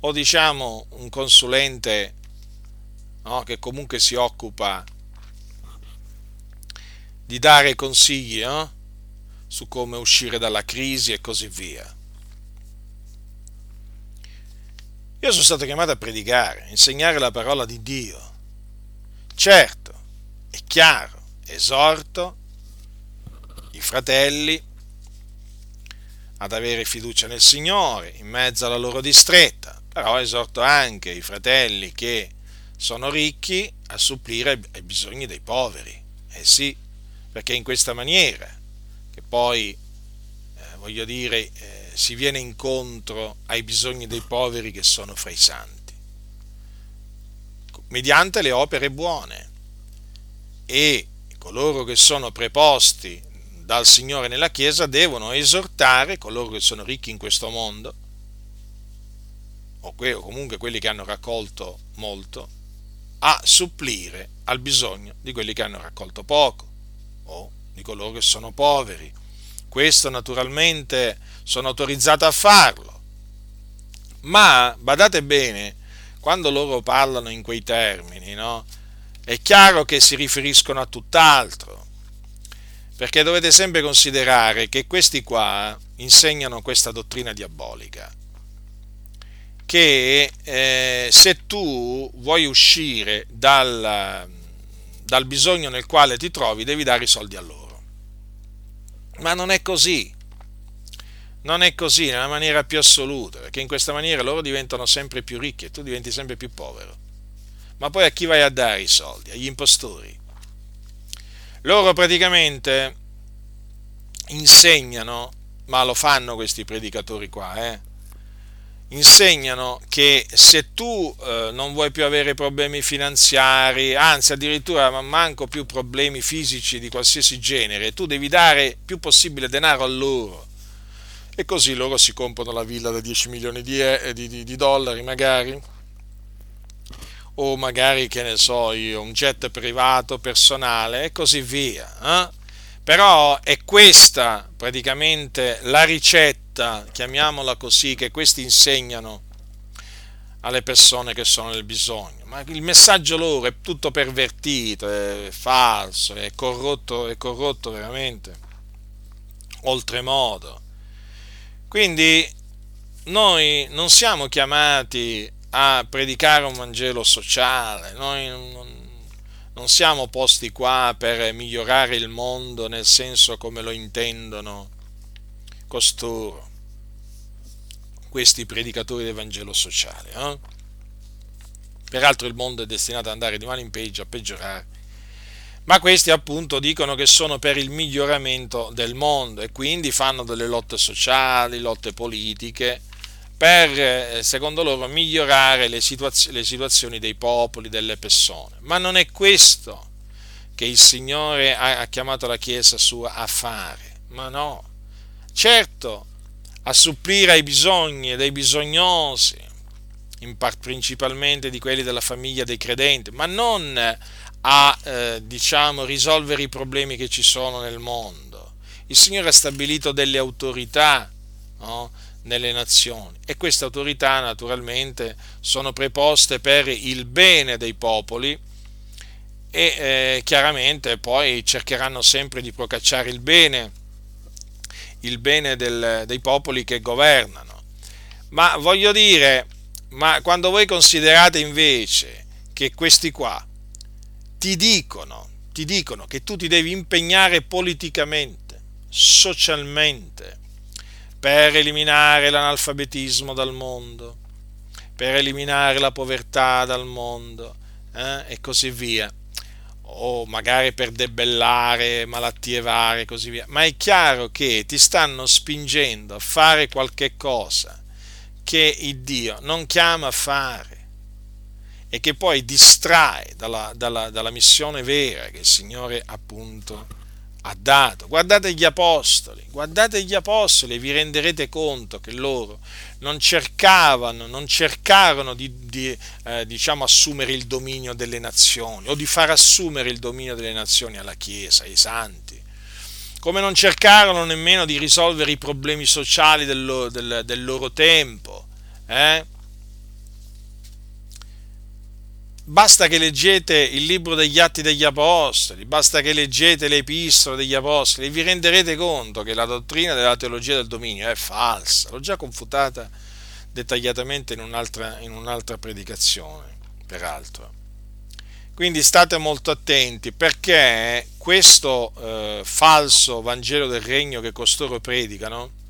O diciamo un consulente no, che comunque si occupa di dare consigli no? su come uscire dalla crisi e così via. Io sono stato chiamato a predicare, a insegnare la parola di Dio. Certo, è chiaro, esorto i fratelli ad avere fiducia nel Signore in mezzo alla loro distretta, però esorto anche i fratelli che sono ricchi a supplire ai bisogni dei poveri. Eh sì, perché in questa maniera che poi, eh, voglio dire, eh, si viene incontro ai bisogni dei poveri che sono fra i santi, mediante le opere buone. E coloro che sono preposti dal Signore nella Chiesa devono esortare coloro che sono ricchi in questo mondo, o comunque quelli che hanno raccolto molto, a supplire al bisogno di quelli che hanno raccolto poco o di coloro che sono poveri. Questo naturalmente sono autorizzato a farlo. Ma badate bene, quando loro parlano in quei termini, no? È chiaro che si riferiscono a tutt'altro, perché dovete sempre considerare che questi qua insegnano questa dottrina diabolica, che eh, se tu vuoi uscire dal, dal bisogno nel quale ti trovi, devi dare i soldi a loro. Ma non è così, non è così nella maniera più assoluta, perché in questa maniera loro diventano sempre più ricchi e tu diventi sempre più povero ma poi a chi vai a dare i soldi? Agli impostori. Loro praticamente insegnano, ma lo fanno questi predicatori qua, eh? insegnano che se tu eh, non vuoi più avere problemi finanziari, anzi addirittura manco più problemi fisici di qualsiasi genere, tu devi dare più possibile denaro a loro. E così loro si comprano la villa da 10 milioni di, eh, di, di, di dollari magari, o magari, che ne so io, un jet privato personale e così via. Eh? Però è questa praticamente la ricetta, chiamiamola così, che questi insegnano alle persone che sono nel bisogno. Ma il messaggio loro è tutto pervertito, è falso, è corrotto, è corrotto veramente oltremodo. Quindi noi non siamo chiamati a predicare un Vangelo sociale, noi non, siamo posti qua per migliorare il mondo nel senso come lo intendono costoro, questi predicatori del Vangelo sociale. Eh? Peraltro il mondo è destinato ad andare di male in peggio, a peggiorare. Ma questi appunto dicono che sono per il miglioramento del mondo e quindi fanno delle lotte sociali, lotte politiche, per, eh, secondo loro, migliorare le, situaz- le situazioni dei popoli, delle persone. Ma non è questo che il Signore ha chiamato la Chiesa sua a fare, ma no. Certo, a supplire ai bisogni dei bisognosi, part- principalmente di quelli della famiglia dei credenti, ma non a, eh, diciamo, risolvere i problemi che ci sono nel mondo. Il Signore ha stabilito delle autorità, no? Nelle nazioni e queste autorità naturalmente sono preposte per il bene dei popoli e eh, chiaramente poi cercheranno sempre di procacciare il bene, il bene del, dei popoli che governano. Ma voglio dire, ma quando voi considerate invece che questi qua ti dicono, ti dicono che tu ti devi impegnare politicamente, socialmente, per eliminare l'analfabetismo dal mondo, per eliminare la povertà dal mondo eh, e così via, o magari per debellare malattie varie e così via. Ma è chiaro che ti stanno spingendo a fare qualche cosa che il Dio non chiama a fare e che poi distrae dalla, dalla, dalla missione vera che il Signore appunto ha dato. Guardate gli apostoli, guardate gli apostoli e vi renderete conto che loro non cercavano, non cercarono di, di eh, diciamo, assumere il dominio delle nazioni o di far assumere il dominio delle nazioni alla Chiesa, ai santi, come non cercarono nemmeno di risolvere i problemi sociali del, del, del loro tempo. Eh? Basta che leggete il libro degli Atti degli Apostoli, basta che leggete le epistole degli Apostoli vi renderete conto che la dottrina della teologia del dominio è falsa. L'ho già confutata dettagliatamente in un'altra, in un'altra predicazione, peraltro. Quindi state molto attenti perché questo eh, falso Vangelo del Regno che costoro predicano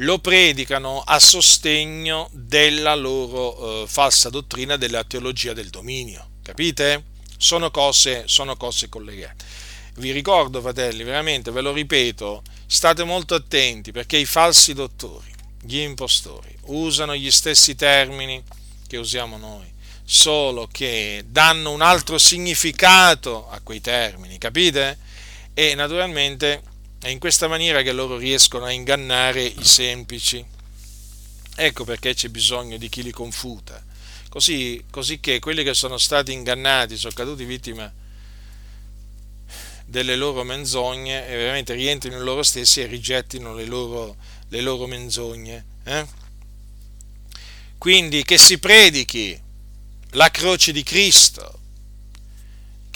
lo predicano a sostegno della loro eh, falsa dottrina della teologia del dominio. Capite? Sono cose, sono cose collegate. Vi ricordo, fratelli, veramente, ve lo ripeto, state molto attenti perché i falsi dottori, gli impostori, usano gli stessi termini che usiamo noi, solo che danno un altro significato a quei termini, capite? E naturalmente è in questa maniera che loro riescono a ingannare i semplici. Ecco perché c'è bisogno di chi li confuta. Così, così che quelli che sono stati ingannati, sono caduti vittime delle loro menzogne veramente rientrino in loro stessi e rigettino le loro, le loro menzogne. Eh? Quindi che si predichi la croce di Cristo,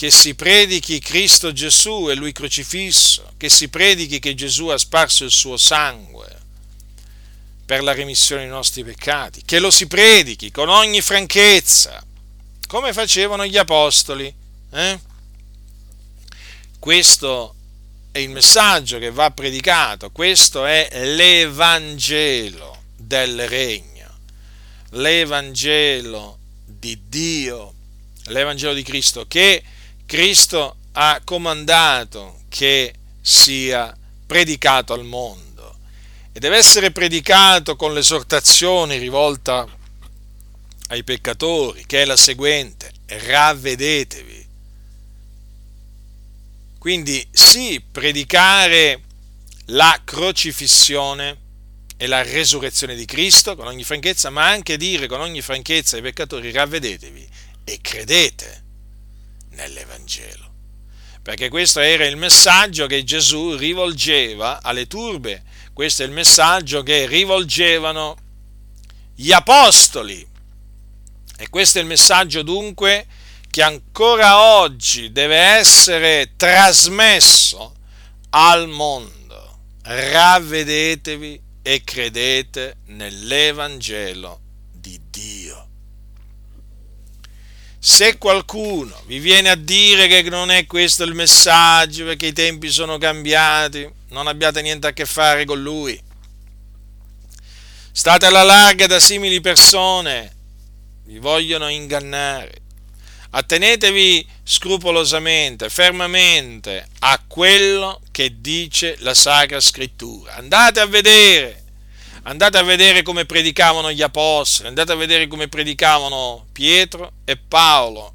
che si predichi Cristo Gesù e Lui crocifisso, che si predichi che Gesù ha sparso il suo sangue per la remissione dei nostri peccati, che lo si predichi con ogni franchezza, come facevano gli apostoli. Eh? Questo è il messaggio che va predicato, questo è l'Evangelo del Regno, l'Evangelo di Dio, l'Evangelo di Cristo che Cristo ha comandato che sia predicato al mondo e deve essere predicato con l'esortazione rivolta ai peccatori, che è la seguente, ravvedetevi. Quindi sì, predicare la crocifissione e la resurrezione di Cristo con ogni franchezza, ma anche dire con ogni franchezza ai peccatori ravvedetevi e credete nell'Evangelo. Perché questo era il messaggio che Gesù rivolgeva alle turbe, questo è il messaggio che rivolgevano gli apostoli. E questo è il messaggio dunque che ancora oggi deve essere trasmesso al mondo. Ravvedetevi e credete nell'Evangelo di Dio. Se qualcuno vi viene a dire che non è questo il messaggio perché i tempi sono cambiati, non abbiate niente a che fare con lui. State alla larga da simili persone, vi vogliono ingannare. Attenetevi scrupolosamente, fermamente a quello che dice la Sacra Scrittura. Andate a vedere Andate a vedere come predicavano gli apostoli, andate a vedere come predicavano Pietro e Paolo.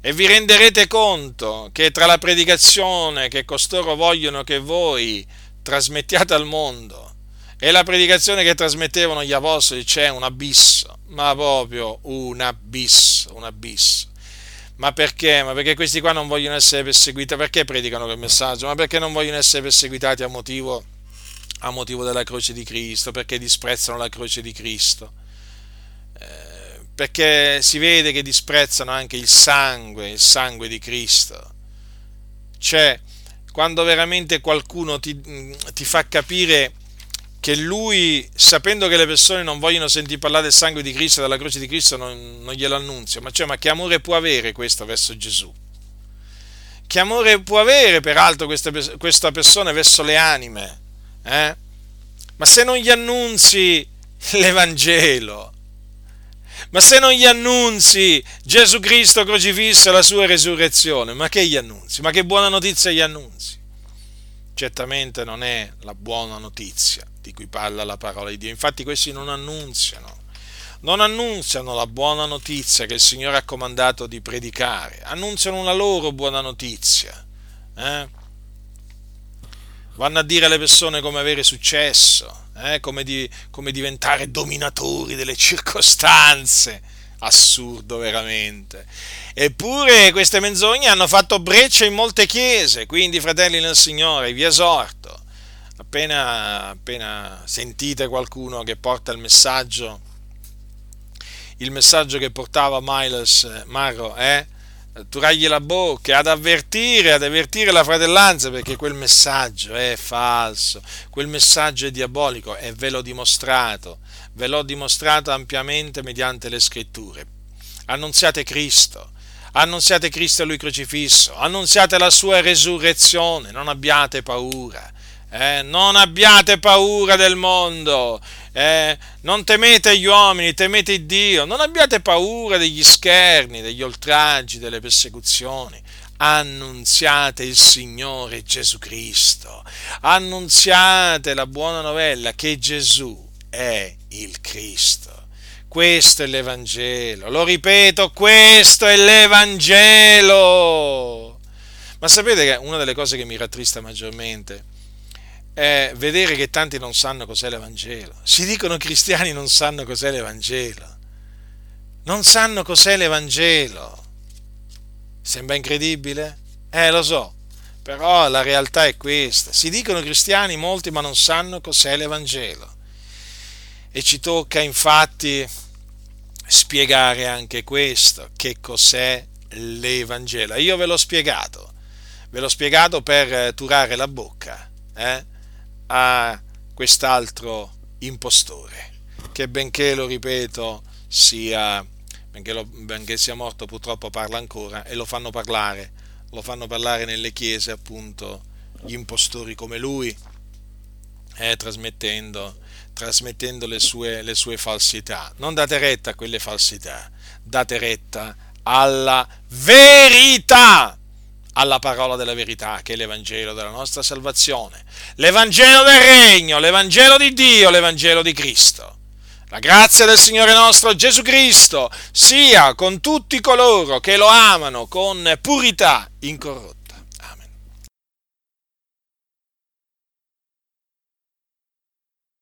E vi renderete conto che tra la predicazione che costoro vogliono che voi trasmettiate al mondo e la predicazione che trasmettevano gli apostoli c'è un abisso, ma proprio un abisso, un abisso. Ma perché? Ma perché questi qua non vogliono essere perseguitati? Perché predicano quel messaggio? Ma perché non vogliono essere perseguitati a motivo a motivo della croce di Cristo, perché disprezzano la croce di Cristo, eh, perché si vede che disprezzano anche il sangue, il sangue di Cristo. Cioè, quando veramente qualcuno ti, ti fa capire che lui, sapendo che le persone non vogliono sentire parlare del sangue di Cristo, della croce di Cristo, non, non glielo annunzia, ma, cioè, ma che amore può avere questo verso Gesù? che amore può avere peraltro questa, questa persona verso le anime? Eh? Ma se non gli annunzi l'Evangelo, ma se non gli annunzi Gesù Cristo crocifisso e la sua resurrezione, ma che gli annunzi? Ma che buona notizia gli annunzi? Certamente non è la buona notizia di cui parla la parola di Dio. Infatti questi non annunziano, non annunziano la buona notizia che il Signore ha comandato di predicare, annunziano una loro buona notizia. Eh? Vanno a dire alle persone come avere successo, eh? come, di, come diventare dominatori delle circostanze. Assurdo veramente. Eppure queste menzogne hanno fatto breccia in molte chiese, quindi fratelli nel Signore, vi esorto, appena, appena sentite qualcuno che porta il messaggio, il messaggio che portava Miles Marro, eh? Turargli la bocca, ad avvertire, ad avvertire la fratellanza perché quel messaggio è falso, quel messaggio è diabolico e ve l'ho dimostrato, ve l'ho dimostrato ampiamente mediante le scritture. Annunziate Cristo, annunziate Cristo e Lui crocifisso, annunziate la sua resurrezione, non abbiate paura, eh? non abbiate paura del mondo, eh, non temete gli uomini, temete Dio, non abbiate paura degli scherni, degli oltraggi, delle persecuzioni. Annunziate il Signore Gesù Cristo, annunziate la buona novella che Gesù è il Cristo. Questo è l'Evangelo, lo ripeto, questo è l'Evangelo. Ma sapete che una delle cose che mi rattrista maggiormente è vedere che tanti non sanno cos'è l'Evangelo. Si dicono cristiani non sanno cos'è l'Evangelo. Non sanno cos'è l'Evangelo. Sembra incredibile? Eh, lo so, però la realtà è questa. Si dicono cristiani molti ma non sanno cos'è l'Evangelo. E ci tocca infatti spiegare anche questo, che cos'è l'Evangelo. Io ve l'ho spiegato, ve l'ho spiegato per turare la bocca. Eh? A quest'altro impostore, che benché, lo ripeto, sia, benché, lo, benché sia morto purtroppo parla ancora e lo fanno parlare, lo fanno parlare nelle chiese appunto gli impostori come lui, eh, trasmettendo, trasmettendo le, sue, le sue falsità. Non date retta a quelle falsità, date retta alla verità alla parola della verità, che è l'Evangelo della nostra salvazione, l'Evangelo del Regno, l'Evangelo di Dio, l'Evangelo di Cristo. La grazia del Signore nostro Gesù Cristo sia con tutti coloro che lo amano con purità incorrotta.